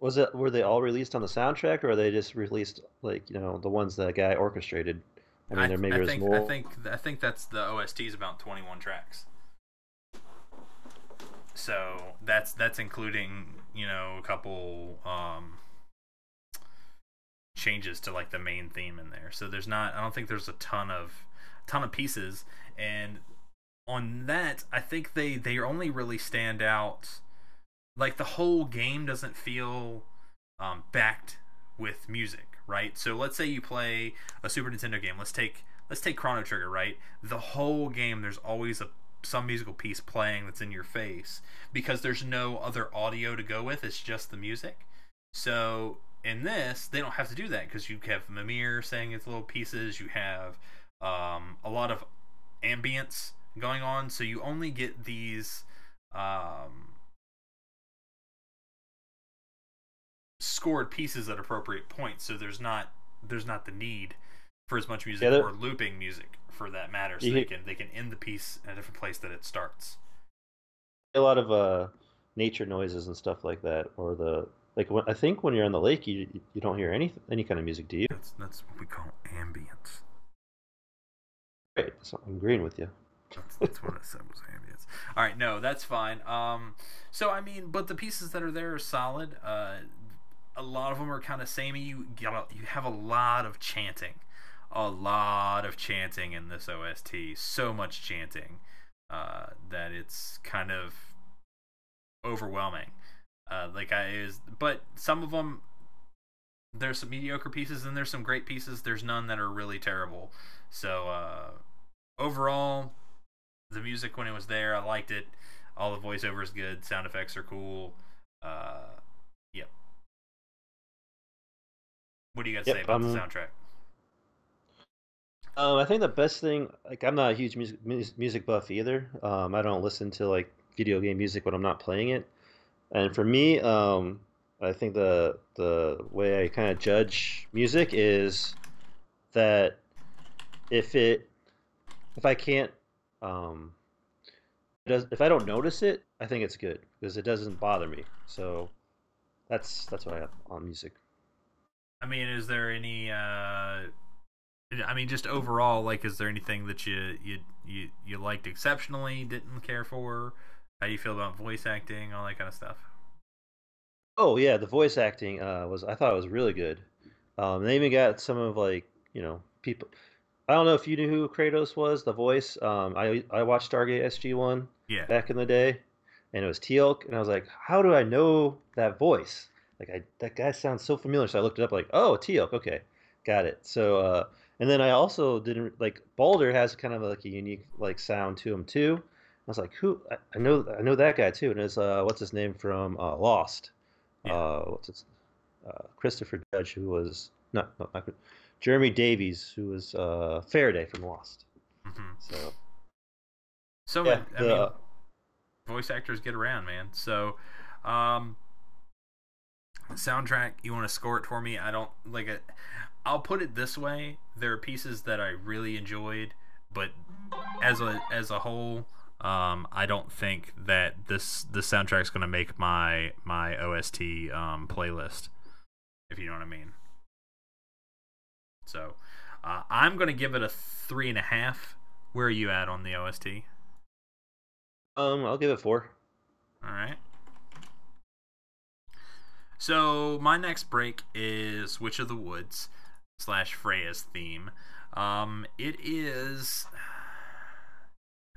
S2: Was it were they all released on the soundtrack, or are they just released like you know the ones that guy orchestrated?
S1: I mean, there maybe I think, more. I think I think that's the OST is about 21 tracks. So that's that's including you know a couple um, changes to like the main theme in there. So there's not I don't think there's a ton of a ton of pieces and on that I think they they only really stand out like the whole game doesn't feel um, backed with music right? So let's say you play a Super Nintendo game. Let's take let's take Chrono Trigger, right? The whole game there's always a some musical piece playing that's in your face because there's no other audio to go with. It's just the music. So in this, they don't have to do that because you have Mimir saying its little pieces. You have um, a lot of ambience going on. So you only get these um, scored pieces at appropriate points. So there's not there's not the need for as much music
S2: Yeah,
S1: or looping music for that matter. So they can they can end the piece in a different place that it starts.
S2: a lot of uh, nature noises and stuff like that, or the like. When, I think when you're on the lake, you you don't hear any any kind of music, do you?
S1: That's that's what we call ambience.
S2: Great, so I'm agreeing with you.
S1: That's, that's what I said was ambience. All right, no, that's fine. Um, so I mean, but the pieces that are there are solid. Uh, a lot of them are kind of samey. You got you have a lot of chanting, a lot of chanting in this OST. So much chanting uh, that it's kind of overwhelming. Uh, like I is, but some of them there's some mediocre pieces and there's some great pieces. There's none that are really terrible. So uh, overall, the music when it was there, I liked it. All the voiceovers good. Sound effects are cool. Uh, yep. What do you guys
S2: Yep,
S1: say about the
S2: um,
S1: soundtrack?
S2: Um, I think the best thing, like, I'm not a huge music music buff either. Um, I don't listen to like video game music when I'm not playing it. And for me, um, I think the the way I kind of judge music is that if it if I can't um, does if I don't notice it, I think it's good because it doesn't bother me. So that's that's what I have on music.
S1: I mean, is there any? Uh, I mean, just overall, like, is there anything that you you you you liked exceptionally, didn't care for? How do you feel about voice acting, all that kind of stuff?
S2: Oh yeah, the voice acting uh, was I thought it was really good. Um, they even got some of like you know people. I don't know if you knew who Kratos was, the voice. Um, I I watched Stargate SG One
S1: Yeah.
S2: back in the day, and it was Teal'c, and I was like, how do I know that voice? Like I that guy sounds so familiar, so I looked it up. Like oh Teal'c, okay, got it. So uh, and then I also didn't like Baldur has kind of like a unique like sound to him too. I was like, who? I, I know I know that guy too, and it's uh, what's his name from uh, Lost.
S1: Yeah.
S2: Uh, what's his, uh, Christopher Judge, who was not, not, not Jeremy Davies, who was uh, Faraday from Lost.
S1: hmm
S2: So
S1: So
S2: yeah,
S1: I
S2: the,
S1: mean, voice actors get around, man. So, um, soundtrack, you want to score it for me? I don't like it. I'll put it this way: there are pieces that I really enjoyed, but as a as a whole, um, I don't think that this the soundtrack's going to make my my OST um, playlist. If you know what I mean. So, uh, I'm going to give it a three and a half. Where are you at on the OST?
S2: um, I'll give it four.
S1: All right. So my next break is Witch of the Woods slash Freya's theme. Um, it is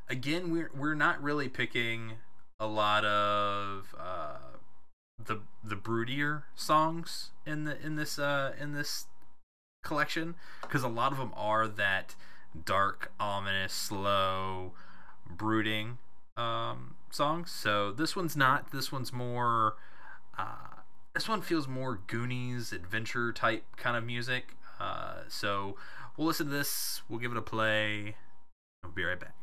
S1: again we're we're not really picking a lot of uh, the the broodier songs in the in this uh, in this collection because a lot of them are that dark, ominous, slow, brooding um, songs. So this one's not. This one's more. Uh, this one feels more Goonies adventure type kind of music. Uh, so we'll listen to this. We'll give it a play. We'll be right back.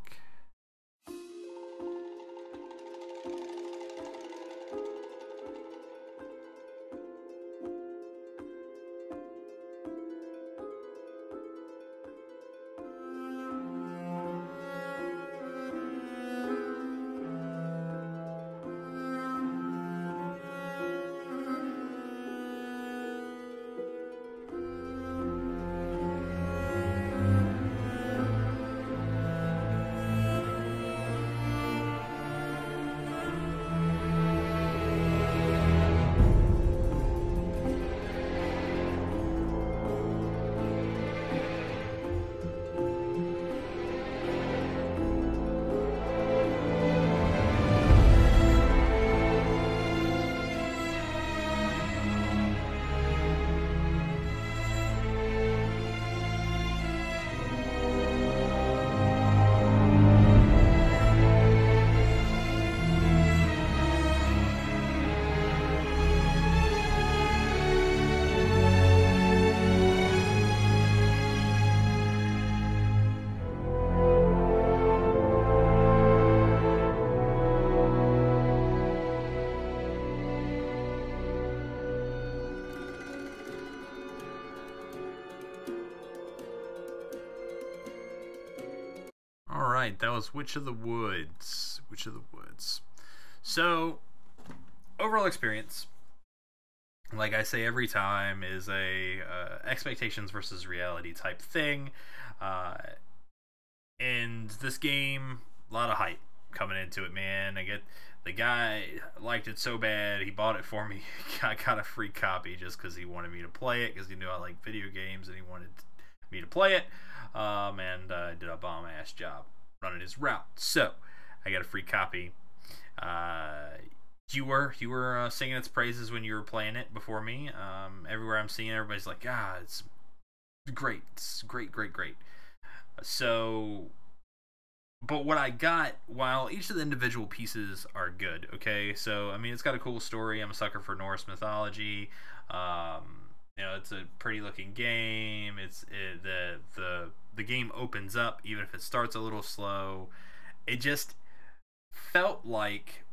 S1: Right. That was Witch of the Woods. Witch of the Woods. So, overall experience, like I say every time, is a uh, expectations versus reality type thing. Uh, and this game, a lot of hype coming into it, man. I get the guy liked it so bad he bought it for me. I got a free copy just because he wanted me to play it because he knew I like video games and he wanted me to play it. Um, and uh, did a bomb ass job running his route. So I got a free copy. Uh, you were you were uh, singing its praises when you were playing it before me. Um, everywhere I'm seeing, everybody's like, "Ah, it's great, it's great, great, great." So, but what I got, while each of the individual pieces are good, okay. So I mean, it's got a cool story. I'm a sucker for Norse mythology. Um, you know, it's a pretty looking game. It's it, the the the game opens up even if it starts a little slow. It just felt like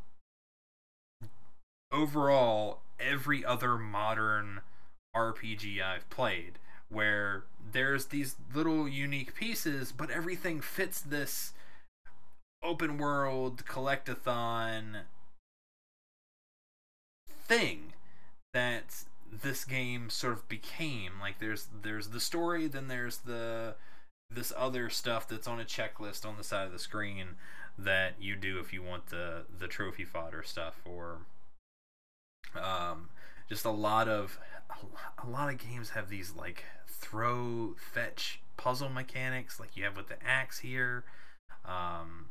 S1: overall every other modern RPG I've played where there's these little unique pieces but everything fits this open world collectathon thing that this game sort of became. Like there's there's the story then there's the this other stuff that's on a checklist on the side of the screen that you do if you want the the trophy fodder stuff or um, just a lot of a lot of games have these like throw fetch puzzle mechanics like you have with the axe here. Um,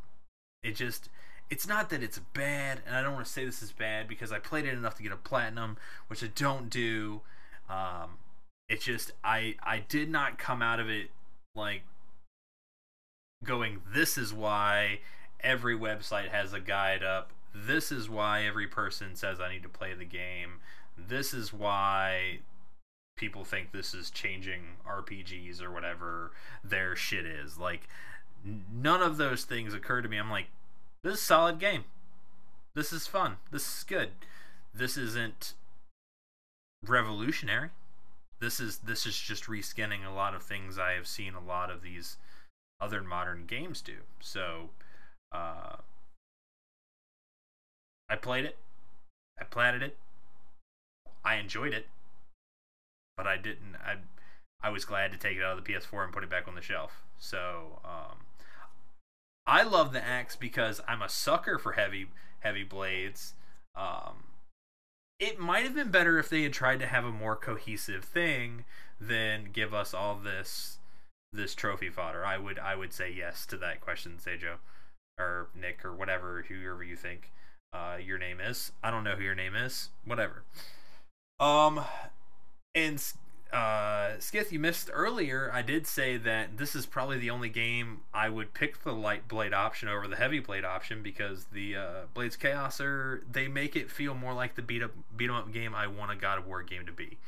S1: it just it's not that it's bad and i don't want to say this is bad because i played it enough to get a platinum which i don't do um, it's just i i did not come out of it like going this is why every website has a guide up. This is why every person says i need to play the game. This is why people think this is changing rpgs or whatever their shit is. Like none of those things occur to me. I'm like this is a solid game this is fun this is good this isn't revolutionary this is this is just reskinning a lot of things I have seen a lot of these other modern games do. So uh, I played it, I platted it, I enjoyed it, but I didn't. I I was glad to take it out of the PS4 and put it back on the shelf. So um, I love the axe because I'm a sucker for heavy heavy blades. Um, it might have been better if they had tried to have a more cohesive thing than give us all this this trophy fodder. I would I would say yes to that question, Sejo or Nick or whatever whoever you think uh, your name is. I don't know who your name is. Whatever. Um, and uh, Skith, you missed earlier. I did say that this is probably the only game I would pick the light blade option over the heavy blade option because the uh, Blades Chaos are they make it feel more like the beat up beat 'em up game I want a God of War game to be.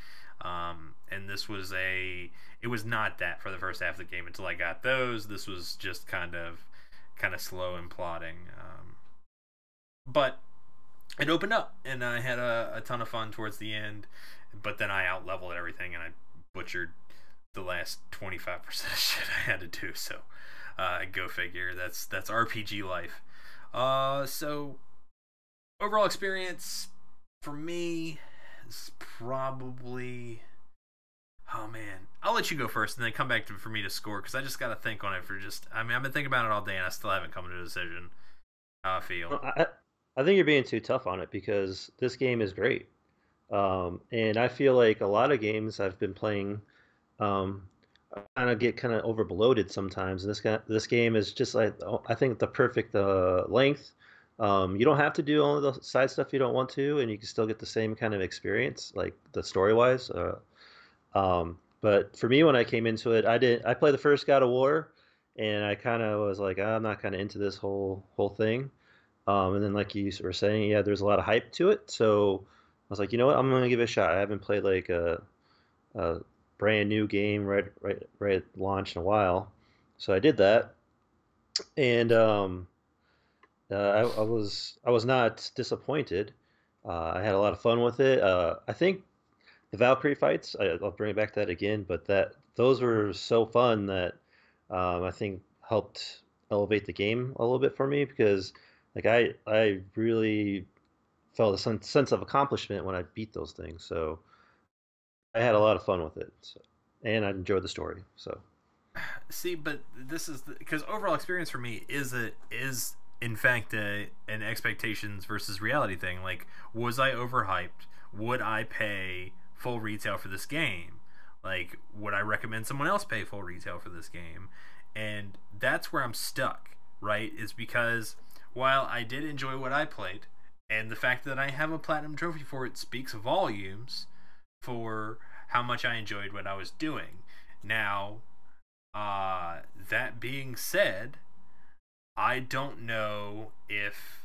S1: Um, and this was a it was not that for the first half of the game until I got those. This was just kind of kind of slow and plodding. Um, but it opened up and I had a, a ton of fun towards the end but then I out leveled everything and I butchered the last 25% of shit I had to do. So, uh, go figure. That's that's RPG life. Uh, so overall experience for me is probably. Oh man, I'll let you go first, and then come back to for me to score because I just got to think on it for just. I mean, I've been thinking about it all day, and I still haven't come to a decision. How I feel.
S2: I, I think you're being too tough on it because this game is great. Um, and I feel like a lot of games I've been playing um, kind of get kind of over bloated sometimes. And this guy, this game is just like oh, I think the perfect uh, length. Um, you don't have to do all the side stuff you don't want to, and you can still get the same kind of experience, like the story wise. Uh, um, but for me, when I came into it, I did I played the first God of War, and I kind of was like, I'm not kind of into this whole whole thing. Um, and then, like you were saying, yeah, there's a lot of hype to it, so was like, you know what, I'm gonna give it a shot. I haven't played like a, a brand new game right right right at launch in a while, so I did that, and um, uh, I, I, was I was not disappointed. Uh, I had a lot of fun with it. Uh, I think the Valkyrie fights. I, will bring it back to that again, but that those were so fun that um, I think helped elevate the game a little bit for me because like I I really felt a sense of accomplishment when I beat those things. So I had a lot of fun with it, so, and I enjoyed the story. So
S1: See, but this is because overall experience for me is a is in fact a, an expectations versus reality thing. Like, was I overhyped? Would I pay full retail for this game? Like, would I recommend someone else pay full retail for this game? And that's where I'm stuck, right? Is because while I did enjoy what I played, and the fact that I have a platinum trophy for it speaks volumes for how much I enjoyed what I was doing. Now, uh, that being said, I don't know if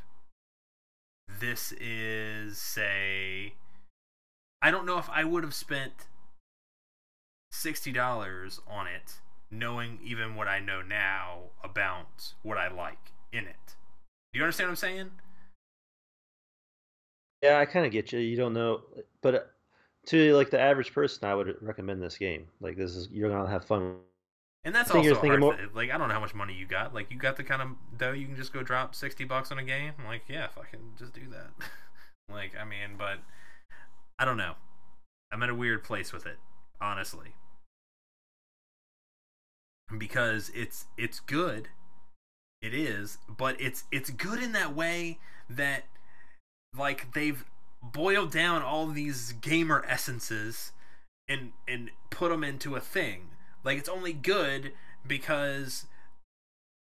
S1: this is say I don't know if I would have spent sixty dollars on it, knowing even what I know now about what I like in it. Do you understand what I'm saying?
S2: Yeah, I kind of get you. You don't know, but uh, to like the average person, I would recommend this game. Like this is you're gonna have fun.
S1: And that's also hard
S2: more-
S1: like I don't know how much money you got. Like you got the kind of dough you can just go drop sixty bucks on a game. I'm like, yeah, fucking just do that. like, I mean, but I don't know. I'm at a weird place with it, honestly. Because it's it's good. It is, but it's it's good in that way that like they've boiled down all these gamer essences and and put them into a thing. Like it's only good because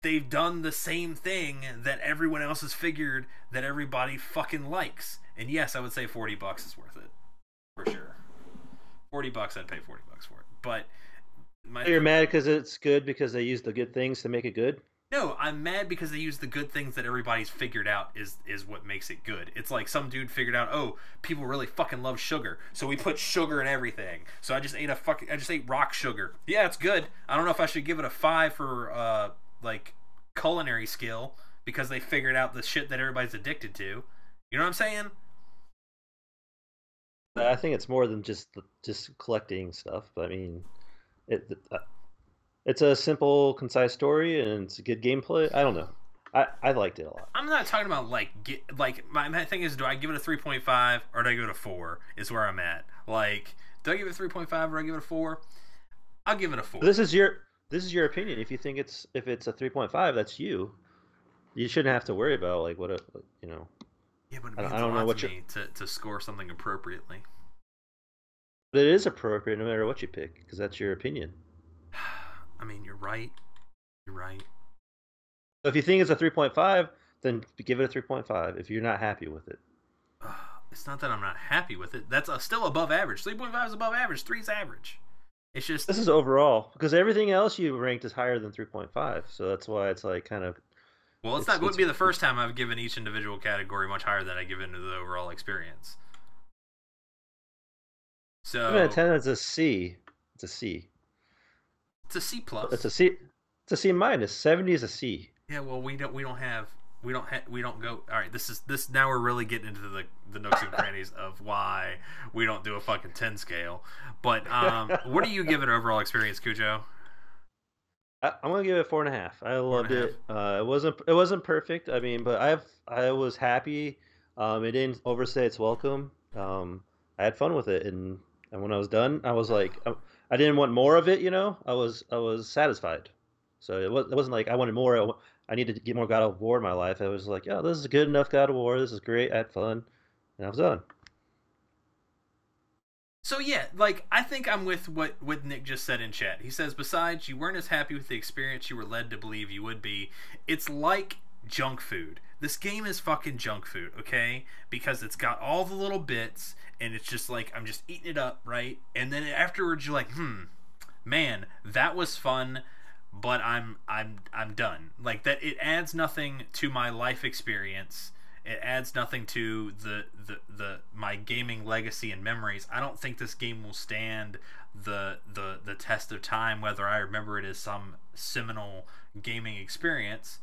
S1: they've done the same thing that everyone else has figured that everybody fucking likes. And yes, I would say 40 bucks is worth it. For sure. 40 bucks I'd pay 40 bucks for it. But my
S2: You're mad because it's good because they use the good things to make it good.
S1: No, I'm mad because they use the good things that everybody's figured out is is what makes it good. It's like some dude figured out, oh, people really fucking love sugar, so we put sugar in everything. So I just ate a fucking, I just ate rock sugar. Yeah, it's good. I don't know if I should give it a five for uh like culinary skill because they figured out the shit that everybody's addicted to. You know what I'm saying?
S2: I think it's more than just just collecting stuff. But I mean, it, uh, it's a simple, concise story, and it's a good gameplay. I don't know. I, I liked it a lot.
S1: I'm not talking about like get like my, my thing is do I give it a 3.5 or do I give it a 4 is where I'm at. Like do I give it a 3.5 or do I give it a 4? I'll give it a 4.
S2: This is your this is your opinion. If you think it's if it's a three point five, that's you. You shouldn't have to worry about like what a you know.
S1: yeah, but it
S2: I I don't know what
S1: me to, to score something appropriately.
S2: But it is appropriate no matter what you pick because that's your opinion.
S1: I mean, you're right. You're right.
S2: So if you think it's a three point five, then give it a three point five. If you're not happy with it,
S1: It's not that I'm not happy with it. That's uh still above average. 3.5 is above average. 3 is average. It's just
S2: this is overall because everything else you ranked is higher than three point five. So that's why it's like kind of
S1: well, it's,
S2: it's-
S1: not wouldn't
S2: it's-
S1: be the first time I've given each individual category much higher than I give into the overall experience. So
S2: even a ten is a C. It's a C.
S1: it's a C plus.
S2: It's a C. It's a C minus. Seventy is a C.
S1: Yeah, well, we don't we don't have we don't ha- we don't go. All right, this is this now we're really getting into the the nooks and crannies of why we don't do a fucking ten scale. But um, what do you give it overall experience, Cujo?
S2: I, I'm gonna give it four and a half. I loved it. Uh, it wasn't it wasn't perfect. I mean, but I've I was happy. Um, it didn't overstay its welcome. Um, I had fun with it, and and when I was done, I was like, I, didn't want more of it. You know, I was I was satisfied. So it was it wasn't like I wanted more. I, needed to get more God of War in my life. I was like, yeah, this is good enough God of War. This is great. I had fun, and I was done.
S1: So yeah, like I think I'm with what what Nick just said in chat. He says, besides, you weren't as happy with the experience you were led to believe you would be. It's like junk food. This game is fucking junk food, okay? Because it's got all the little bits, and it's just like I'm just eating it up, right? And then afterwards, you're like, hmm, man, that was fun, but I'm I'm I'm done. Like that, it adds nothing to my life experience it adds nothing to the, the the my gaming legacy and memories. I don't think this game will stand the the the test of time whether I remember it as some seminal gaming experience.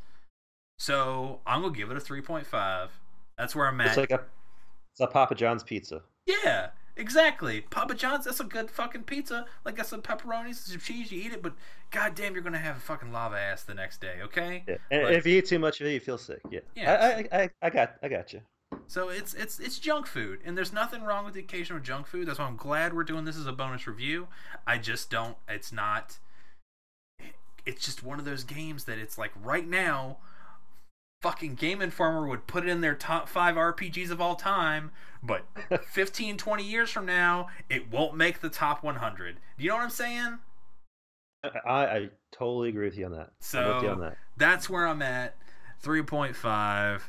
S1: So I'm gonna give it a three point five. That's where I'm at.
S2: It's like a it's a Papa John's pizza.
S1: yeah, Exactly. Papa John's, that's a good fucking pizza. Like, got some pepperonis, some cheese, you eat it, but goddamn, you're to have a fucking lava ass the next day, okay?
S2: Yeah. And if you eat too much of it, you feel sick. Yeah.
S1: Yeah.
S2: I, I, I, I got, I got you.
S1: So it's it's it's junk food, and there's nothing wrong with the occasional junk food. That's why I'm glad we're doing this as a bonus review. I just don't. It's not. It's just one of those games that it's like right now. Fucking Game Informer would put it in their top five RPGs of all time, but 15, 20 years from now, it won't make the top 100. Do you know what I'm saying?
S2: I, I totally agree with you on that. You on
S1: So
S2: that.
S1: that's where I'm at. 3.5.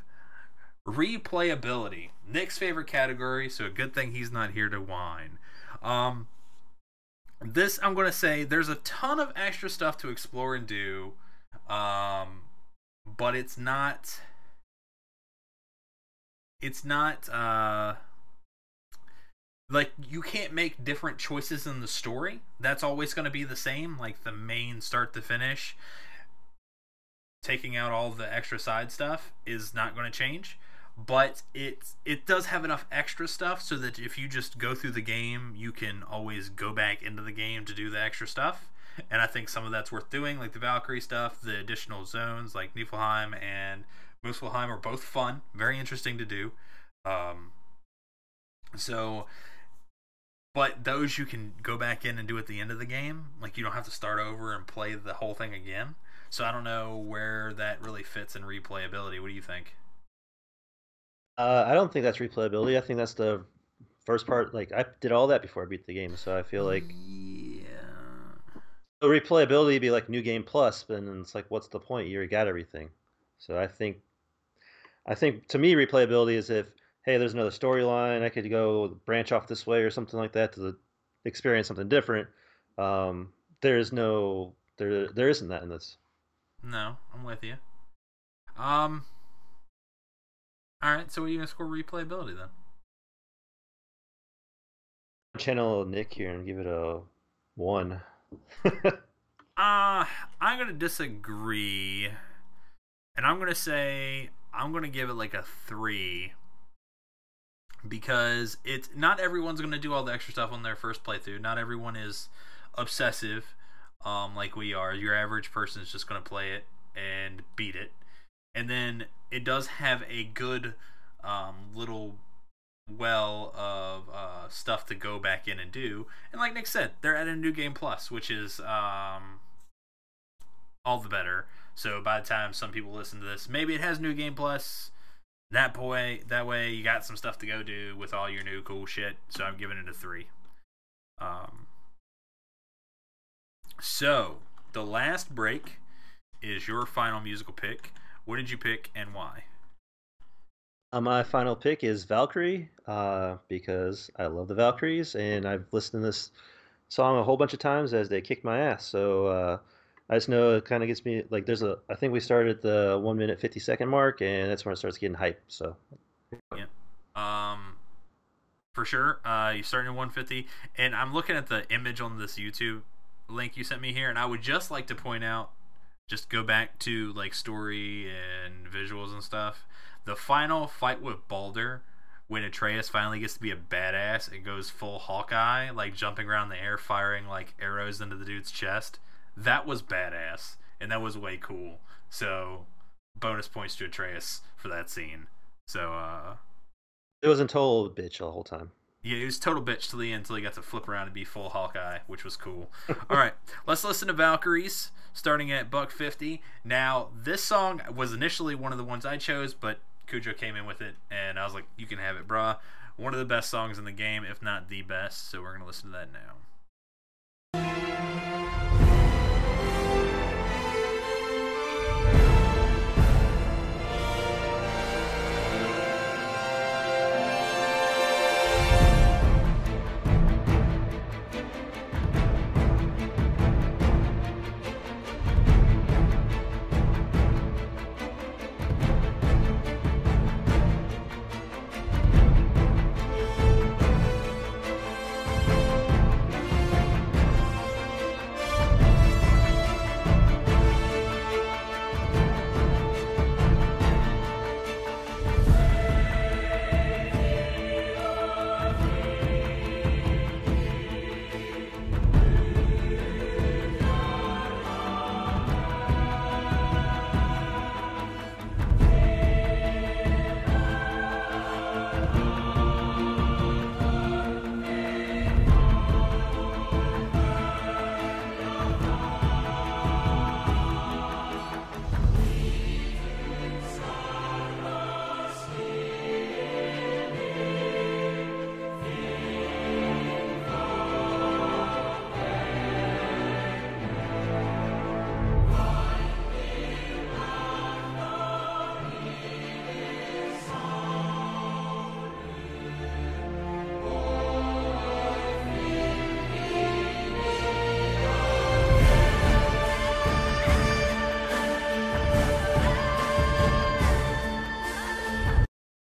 S1: Replayability. Nick's favorite category, so a good thing he's not here to whine. Um, this, I'm going to say, there's a ton of extra stuff to explore and do, um, but it's not. It's not. Uh, like you can't make different choices in the story. That's always going to be the same, like the main start to finish. Taking out all the extra side stuff is not going to change, but it it does have enough extra stuff so that if you just go through the game, you can always go back into the game to do the extra stuff. And I think some of that's worth doing, like the Valkyrie stuff, the additional zones like Niflheim and Muspelheim are both fun, very interesting to do. Um, so but those you can go back in and do at the end of the game. Like you don't have to start over and play the whole thing again. So I don't know where that really fits in replayability. What do you think?
S2: Uh, I don't think that's replayability. I think that's the first part. Like I did all that before I beat the game, so I feel like the replayability would be like new game plus, but then it's like, what's the point? You already got everything. So I think, I think to me, replayability is if hey, there's another storyline, I could go branch off this way or something like that to the, experience something different. Um, there is no there there isn't that in this.
S1: no, I'm with you. Um, all right. So what are you gonna score replayability then?
S2: Channel Nick here and give it a one.
S1: Uh, I'm gonna disagree, and I'm gonna say I'm gonna give it like a three because it's not everyone's gonna do all the extra stuff on their first playthrough. Not everyone is obsessive, um, like we are. Your average person is just gonna play it and beat it, and then it does have a good um, little well of uh, stuff to go back in and do. And like Nick said, they're at a new game plus, which is um, all the better. So by the time some people listen to this, maybe it has new game plus. That boy, that way you got some stuff to go do with all your new cool shit. So I'm giving it a three. Um, so the last break is your final musical pick. What did you pick and why?
S2: Uh, my final pick is Valkyrie uh, because I love the Valkyries and I've listened to this song a whole bunch of times as they kick my ass. So uh, I just know it kind of gets me like there's a I think we started at the one minute fifty second mark and that's when it starts getting hype. So yeah,
S1: Um, for sure. Uh, you starting at 150, and I'm looking at the image on this YouTube link you sent me here, and I would just like to point out, just go back to like story and visuals and stuff. The final fight with Baldur, when Atreus finally gets to be a badass and goes full Hawkeye, like jumping around the air, firing like arrows into the dude's chest. That was badass, and that was way cool. So, bonus points to Atreus for that scene. So, uh,
S2: it wasn't total bitch the whole time.
S1: yeah, he was total bitch to the end until he got to flip around and be full Hawkeye, which was cool. All right, let's listen to Valkyries, starting at buck fifty. Now, this song was initially one of the ones I chose, but Cujo came in with it, and I was like, "You can have it, brah." One of the best songs in the game, if not the best. So we're gonna listen to that now.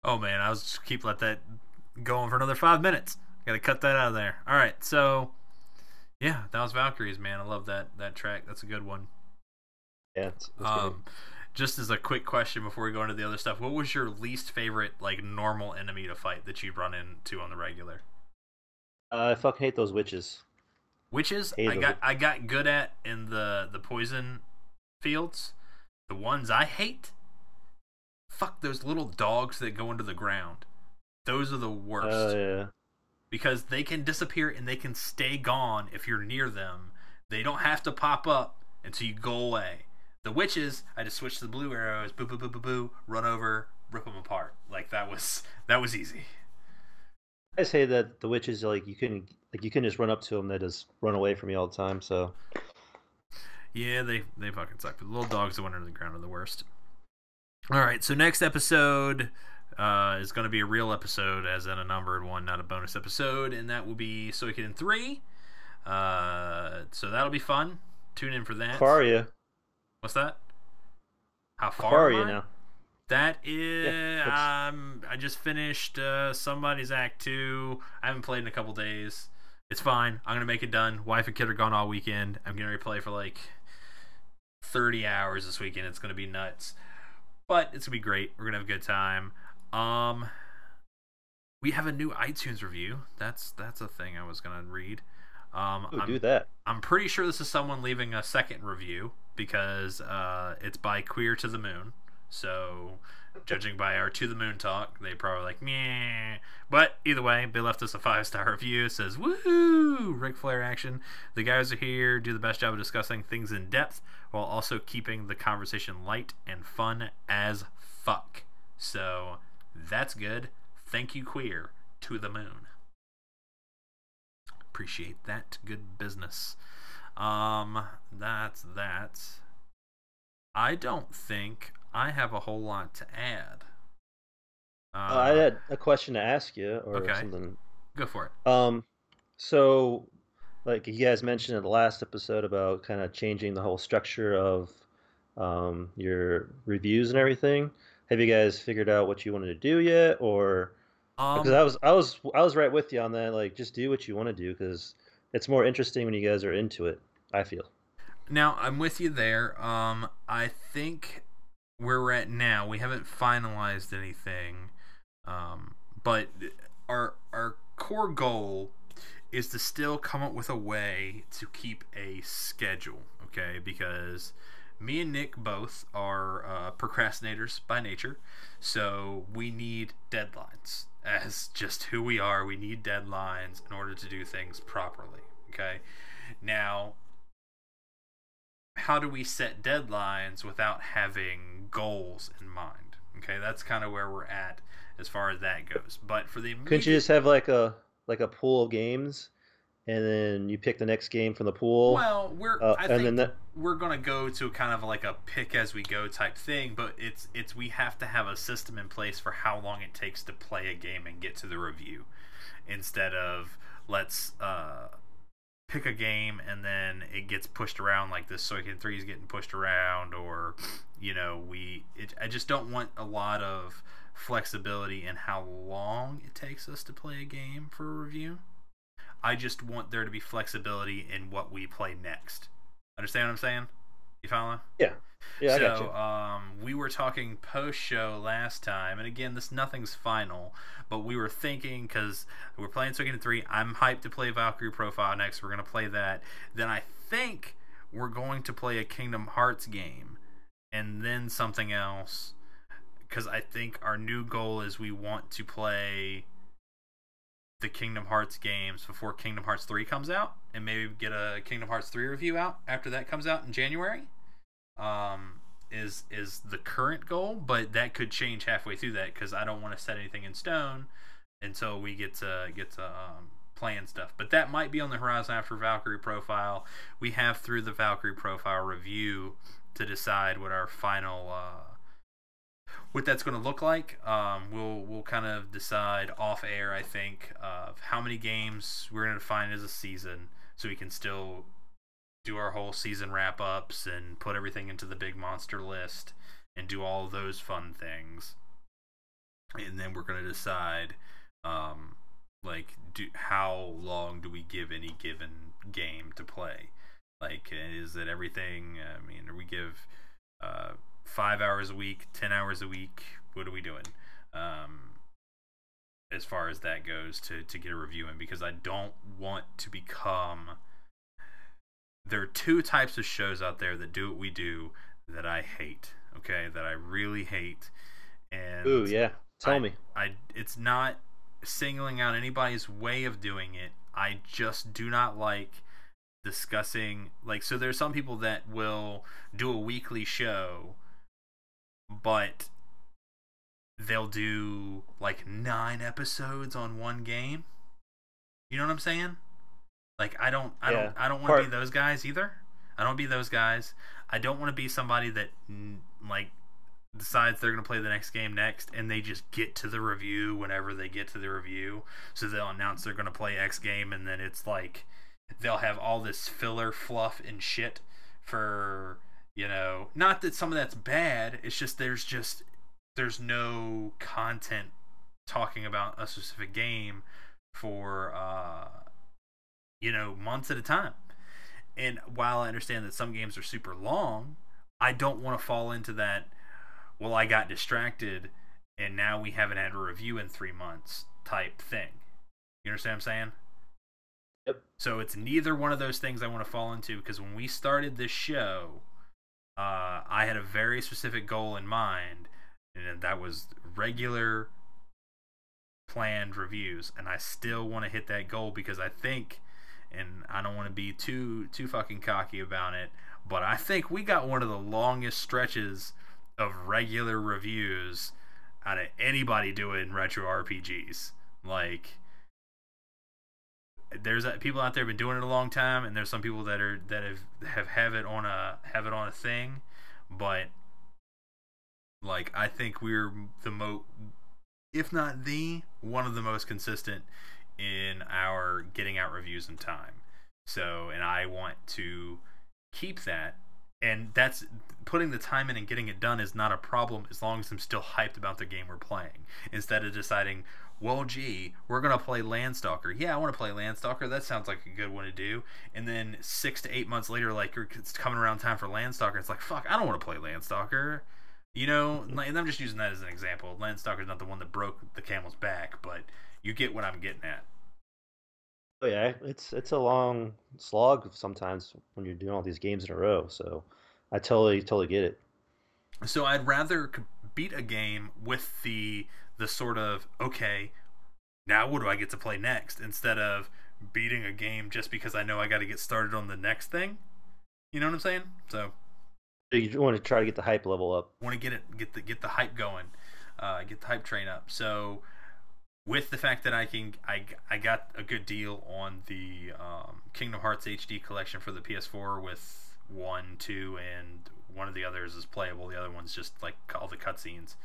S1: Oh man, I was just keep let that going for another five minutes. Gotta cut that out of there. All right, so yeah, that was Valkyries, man. I love that that track. That's a good one.
S2: Yeah. It's, it's
S1: Um, just as a quick question before we go into the other stuff, what was your least favorite like normal enemy to fight that you run into on the regular?
S2: I fucking hate those witches.
S1: Witches, I got
S2: witches.
S1: I got good at in the the poison fields. The ones I hate, fuck those little dogs that go into the ground. Those are the worst
S2: Oh yeah.
S1: because they can disappear and they can stay gone if you're near them. They don't have to pop up until you go away. The witches, I just switch to the blue arrows, boo boo boo boo boo, run over, rip them apart. Like that was that was easy.
S2: I say that the witches like you couldn't like you couldn't just run up to them; they just run away from you all the time. So
S1: Yeah, they they fucking suck. But the little dogs that went under the ground are the worst. All right, so next episode uh, is going to be a real episode, as in a numbered one, not a bonus episode, and that will be Suikoden three. Uh, so that'll be fun. Tune in for that.
S2: how far are you?
S1: What's that? How
S2: How
S1: far,
S2: far are you
S1: I?
S2: now?
S1: That is,
S2: what's-
S1: um, I just finished uh, somebody's Act Two. I haven't played in a couple days. It's fine. I'm gonna make it done. Wife and kid are gone all weekend. I'm gonna replay for like 30 hours this weekend. It's gonna be nuts, but it's gonna be great. We're gonna have a good time. Um, we have a new iTunes review. That's that's a thing I was gonna read. Um,
S2: Ooh,
S1: I'm-
S2: do that.
S1: I'm pretty sure this is someone leaving a second review because uh, it's by Queer to the Moon. So, judging by our To the Moon talk, they probably like meh. But either way, they left us a five star review. It says, "Woohoo! Ric Flair action. The guys are here, do the best job of discussing things in depth while also keeping the conversation light and fun as fuck." So that's good. Thank you, Queer to the Moon appreciate that good business um that's that i don't think i have a whole lot to add uh,
S2: Uh, I had a question to ask you, or
S1: okay.
S2: something.
S1: go for it
S2: Um, so, like you guys mentioned in the last episode about kind of changing the whole structure of um, your reviews and everything. Have you guys figured out what you wanted to do yet, or
S1: um,
S2: because I was I was I was right with you on that. Like, just do what you want to do because it's more interesting when you guys are into it. I feel.
S1: Now I'm with you there. Um, I think where we're at now, we haven't finalized anything, um, but our our core goal is to still come up with a way to keep a schedule. Okay, because me and Nick both are uh, procrastinators by nature, so we need deadlines. As just who we are, we need deadlines in order to do things properly. Okay, now how do we set deadlines without having goals in mind? Okay, that's kind of where we're at as far as that goes. But for the
S2: Couldn't you just have like a like a pool of games, and then you pick the next game from the pool?
S1: well, we're
S2: uh,
S1: I
S2: and
S1: think
S2: then that
S1: we're gonna go to kind of like a pick as we go type thing, but it's it's we have to have a system in place for how long it takes to play a game and get to the review, instead of let's uh, pick a game and then it gets pushed around like this Suikoden three is getting pushed around, or you know we it, I just don't want a lot of flexibility in how long it takes us to play a game for a review. I just want there to be flexibility in what we play next. Understand what I'm saying? You follow?
S2: yeah, yeah, I
S1: so,
S2: got you.
S1: um, we were talking post show last time, and again, this nothing's final, but we were thinking because we're playing Suikoden 3. I'm hyped to play Valkyrie Profile next. We're going to play that. Then I think we're going to play a Kingdom Hearts game, and then something else. Because I think our new goal is we want to play the Kingdom Hearts games before Kingdom Hearts 3 comes out, and maybe get a Kingdom Hearts 3 review out after that comes out in January um, is is the current goal, but that could change halfway through that because I don't want to set anything in stone until we get to get to um, plan stuff. But that might be on the horizon after Valkyrie Profile. We have through the Valkyrie Profile review to decide what our final uh, what that's going to look like. Um, we'll we'll kind of decide off air, I think, of how many games we're going to define as a season, so we can still do our whole season wrap ups and put everything into the big monster list and do all those fun things. and then we're gonna decide, um, like, do how long do we give any given game to play? Like, is it everything? I mean, do we give uh, five hours a week, ten hours a week? What are we doing? Um, as far as that goes to to get a review in because I don't want to become there are two types of shows out there that do what we do that I hate, okay? That I really hate. And
S2: Ooh, yeah. Tell
S1: I,
S2: me.
S1: I it's not singling out anybody's way of doing it. I just do not like discussing like so there's some people that will do a weekly show but they'll do like 9 episodes on one game. You know what I'm saying? Like I don't I
S2: Yeah.
S1: don't I don't want to be those guys either. I don't be those guys. I don't want to be somebody that like decides they're going to play the next game next and they just get to the review whenever they get to the review. So they'll announce they're going to play X game and then it's like they'll have all this filler fluff and shit for, you know, not that some of that's bad, it's just there's just there's no content talking about a specific game for uh you know, months at a time. And while I understand that some games are super long, I don't want to fall into that. Well, I got distracted, and now we haven't had a review in three months type thing. You understand what I'm saying?
S2: Yep.
S1: So it's neither one of those things I want to fall into because when we started this show, uh, I had a very specific goal in mind, and that was regular planned reviews, and I still want to hit that goal because I think, and I don't want to be too too fucking cocky about it, but I think we got one of the longest stretches of regular reviews out of anybody doing retro RPGs. Like, there's people out there been doing it a long time, and there's some people that are that have have have it on a have it on a thing, but like I think we're the most if not the one of the most consistent in our getting out reviews in time. So, and I want to keep that. And that's putting the time in and getting it done is not a problem as long as I'm still hyped about the game we're playing. Instead of deciding, well, gee, we're going to play Landstalker. Yeah, I want to play Landstalker. That sounds like a good one to do. And then six to eight months later, like it's coming around time for Landstalker. It's like, fuck, I don't want to play Landstalker. You know, and I'm just using that as an example. Landstalker's not the one that broke the camel's back, but you get what I'm getting at.
S2: Oh yeah, it's it's a long slog sometimes when you're doing all these games in a row. So I totally totally get it.
S1: So I'd rather beat a game with the the sort of okay, now what do I get to play next instead of beating a game just because I know I got to get started on the next thing. You know what I'm saying? So
S2: You want to try to get the hype level up.
S1: want to get it get the get the hype going, uh, get the hype train up. So with the fact that I can I, I got a good deal on the um, Kingdom Hearts HD collection for the PS4 with one, two, and one of the others is playable. The other one's just like all the cutscenes.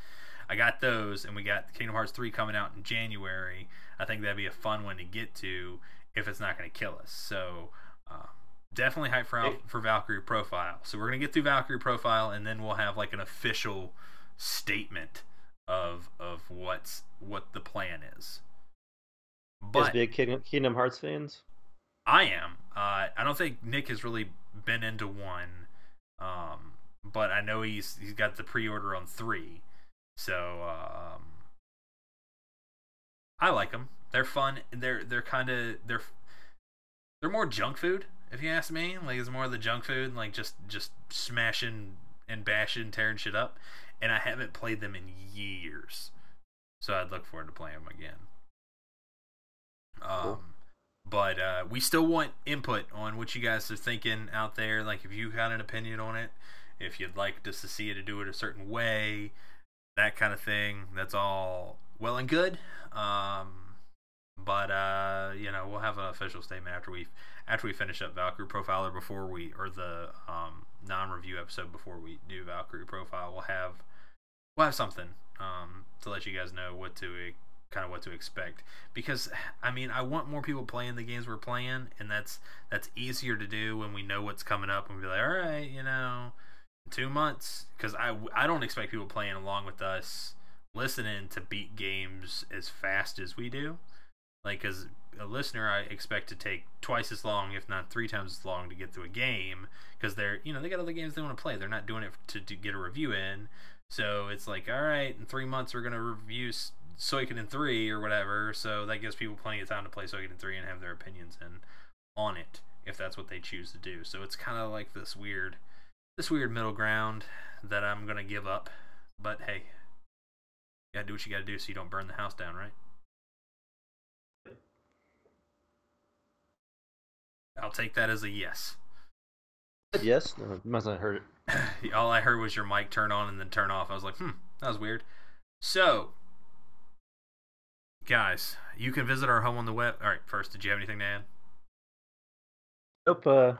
S1: I got those, and we got Kingdom Hearts 3 coming out in January. I think that'd be a fun one to get to if it's not going to kill us. So uh, definitely hype for for Valkyrie Profile. So we're gonna get through Valkyrie Profile, and then we'll have like an official statement of of what's what the plan is.
S2: As
S1: But
S2: big Kingdom, Kingdom Hearts fans.
S1: I am. Uh, I don't think Nick has really been into one, um, but I know he's he's got the pre-order on three, so um, I like them. They're fun. They're they're kind of they're they're more junk food, if you ask me. Like it's more of the junk food, like just just smashing and bashing, tearing shit up. And I haven't played them in years, so I'd look forward to playing them again. Um,
S2: Cool.
S1: but uh, we still want input on what you guys are thinking out there. Like if you got an opinion on it, if you'd like us to see it to do it a certain way, that kind of thing. That's all well and good. Um, but uh, you know, we'll have an official statement after we after we finish up Valkyrie Profiler before we or the um, non-review episode before we do Valkyrie Profile. We'll have we'll have something um, to let you guys know what to kind of what to expect because I mean I want more people playing the games we're playing and that's that's easier to do when we know what's coming up and be like all right you know two months because I I don't expect people playing along with us listening to beat games as fast as we do. Like, as a listener, I expect to take twice as long, if not three times as long, to get through a game because they're, you know, they got other games they want to play. They're not doing it to, to get a review in. So it's like, all right, in three months we're gonna review Suikoden three or whatever. So that gives people plenty of time to play Suikoden three and have their opinions in on it if that's what they choose to do. So it's kind of like this weird, this weird middle ground that I'm gonna give up. But hey, you gotta do what you gotta do so you don't burn the house down, right? I'll take that as a yes.
S2: Yes, no, must not heard
S1: it. All I heard was your mic turn on and then turn off. I was like, hmm, that was weird. So, guys, you can visit our home on the web. All right, first, did you have anything to add?
S2: Nope. Uh,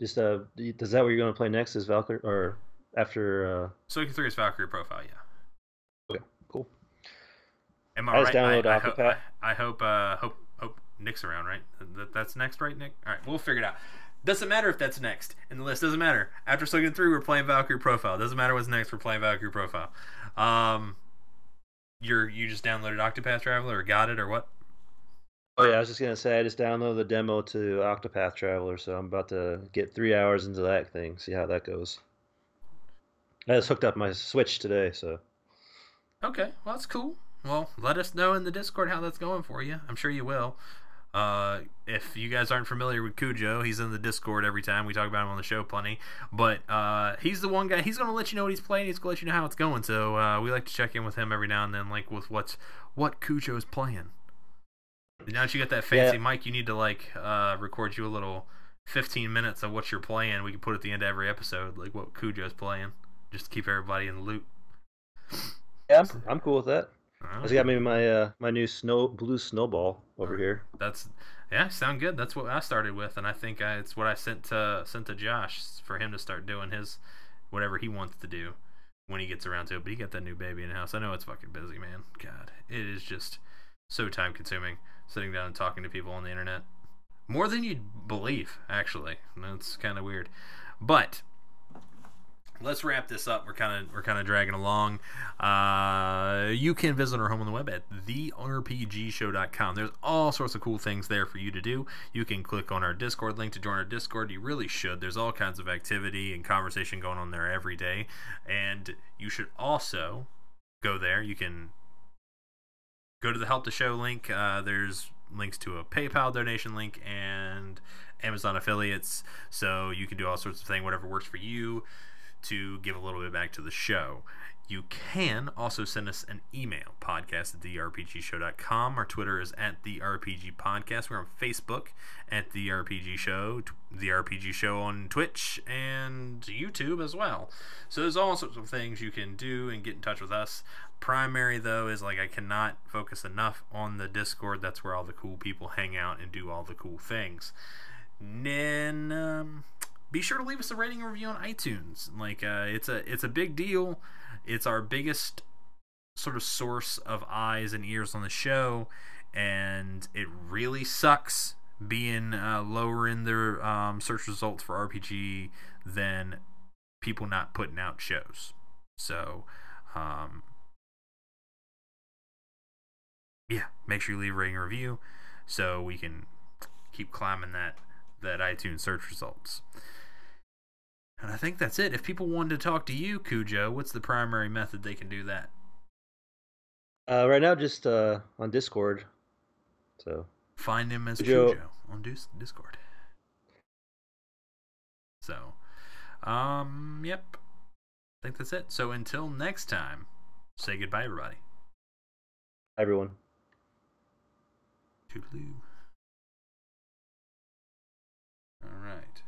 S2: just uh, is that what you're going to play next? Is Valkyrie or after? Uh...
S1: Suikoden three is Valkyrie profile, yeah.
S2: Okay, cool.
S1: Am I, I right? Download I, I, hope, I, I hope uh, hope hope Nick's around, right? That, that's next, right, Nick? All right, we'll figure it out. Doesn't matter if that's next in the list. Doesn't matter. After Suikoden three, we're playing Valkyrie profile. Doesn't matter what's next. We're playing Valkyrie profile. Um, you're you just downloaded Octopath Traveler or got it or what?
S2: Oh yeah, I was just gonna say I just downloaded the demo to Octopath Traveler, so I'm about to get three hours into that thing, see how that goes. I just hooked up my Switch today, so.
S1: Okay, well that's cool. Well, let us know in the Discord how that's going for you. I'm sure you will. Uh, if you guys aren't familiar with Cujo, he's in the Discord every time. We talk about him on the show plenty. But uh, he's the one guy. He's going to let you know what he's playing. He's going to let you know how it's going. So uh, we like to check in with him every now and then, like with what's what Cujo is playing. Now that you got that fancy yeah. mic, you need to like uh, record you a little 15 minutes of what you're playing. We can put at the end of every episode, like what Cujo's playing, just to keep everybody in the loop.
S2: Yeah, I'm, I'm cool with that. I just got maybe my uh, my new snow blue snowball over here.
S1: That's yeah, sound good. That's what I started with, and I think I, it's what I sent to sent to Josh for him to start doing his whatever he wants to do when he gets around to it. But he got that new baby in the house. I know it's fucking busy, man. God, it is just so time consuming sitting down and talking to people on the internet. More than you'd believe, actually. That's kind of weird, but let's wrap this up. We're kind of we're kind of dragging along. Uh, you can visit our home on the web at therpgshow.com. There's all sorts of cool things there for you to do. You can click on our Discord link to join our Discord. You really should. There's all kinds of activity and conversation going on there every day, and you should also go there. You can go to the help the show link. Uh, there's links to a PayPal donation link and Amazon affiliates, so you can do all sorts of things, whatever works for you to give a little bit back to the show. You can also send us an email, podcast at therpgshow.com. Our Twitter is at the RPG Podcast. We're on Facebook at the RPG Show, the RPG Show on Twitch and YouTube as well. So there's all sorts of things you can do and get in touch with us. Primary though is like I cannot focus enough on the Discord. That's where all the cool people hang out and do all the cool things. Then um, be sure to leave us a rating and review on iTunes. Like uh, it's a it's a big deal. It's our biggest sort of source of eyes and ears on the show, and it really sucks being uh, lower in their um, search results for RPG than people not putting out shows. So, um, yeah, make sure you leave a rating and review so we can keep climbing that that iTunes search results. And I think that's it. If people wanted to talk to you, Cujo, what's the primary method they can do that?
S2: Uh, right now, just uh, on Discord. So
S1: find him as Cujo, Cujo on Discord. So, um, yep. I think that's it. So until next time, say goodbye, everybody.
S2: Hi, everyone.
S1: Toodaloo. All right.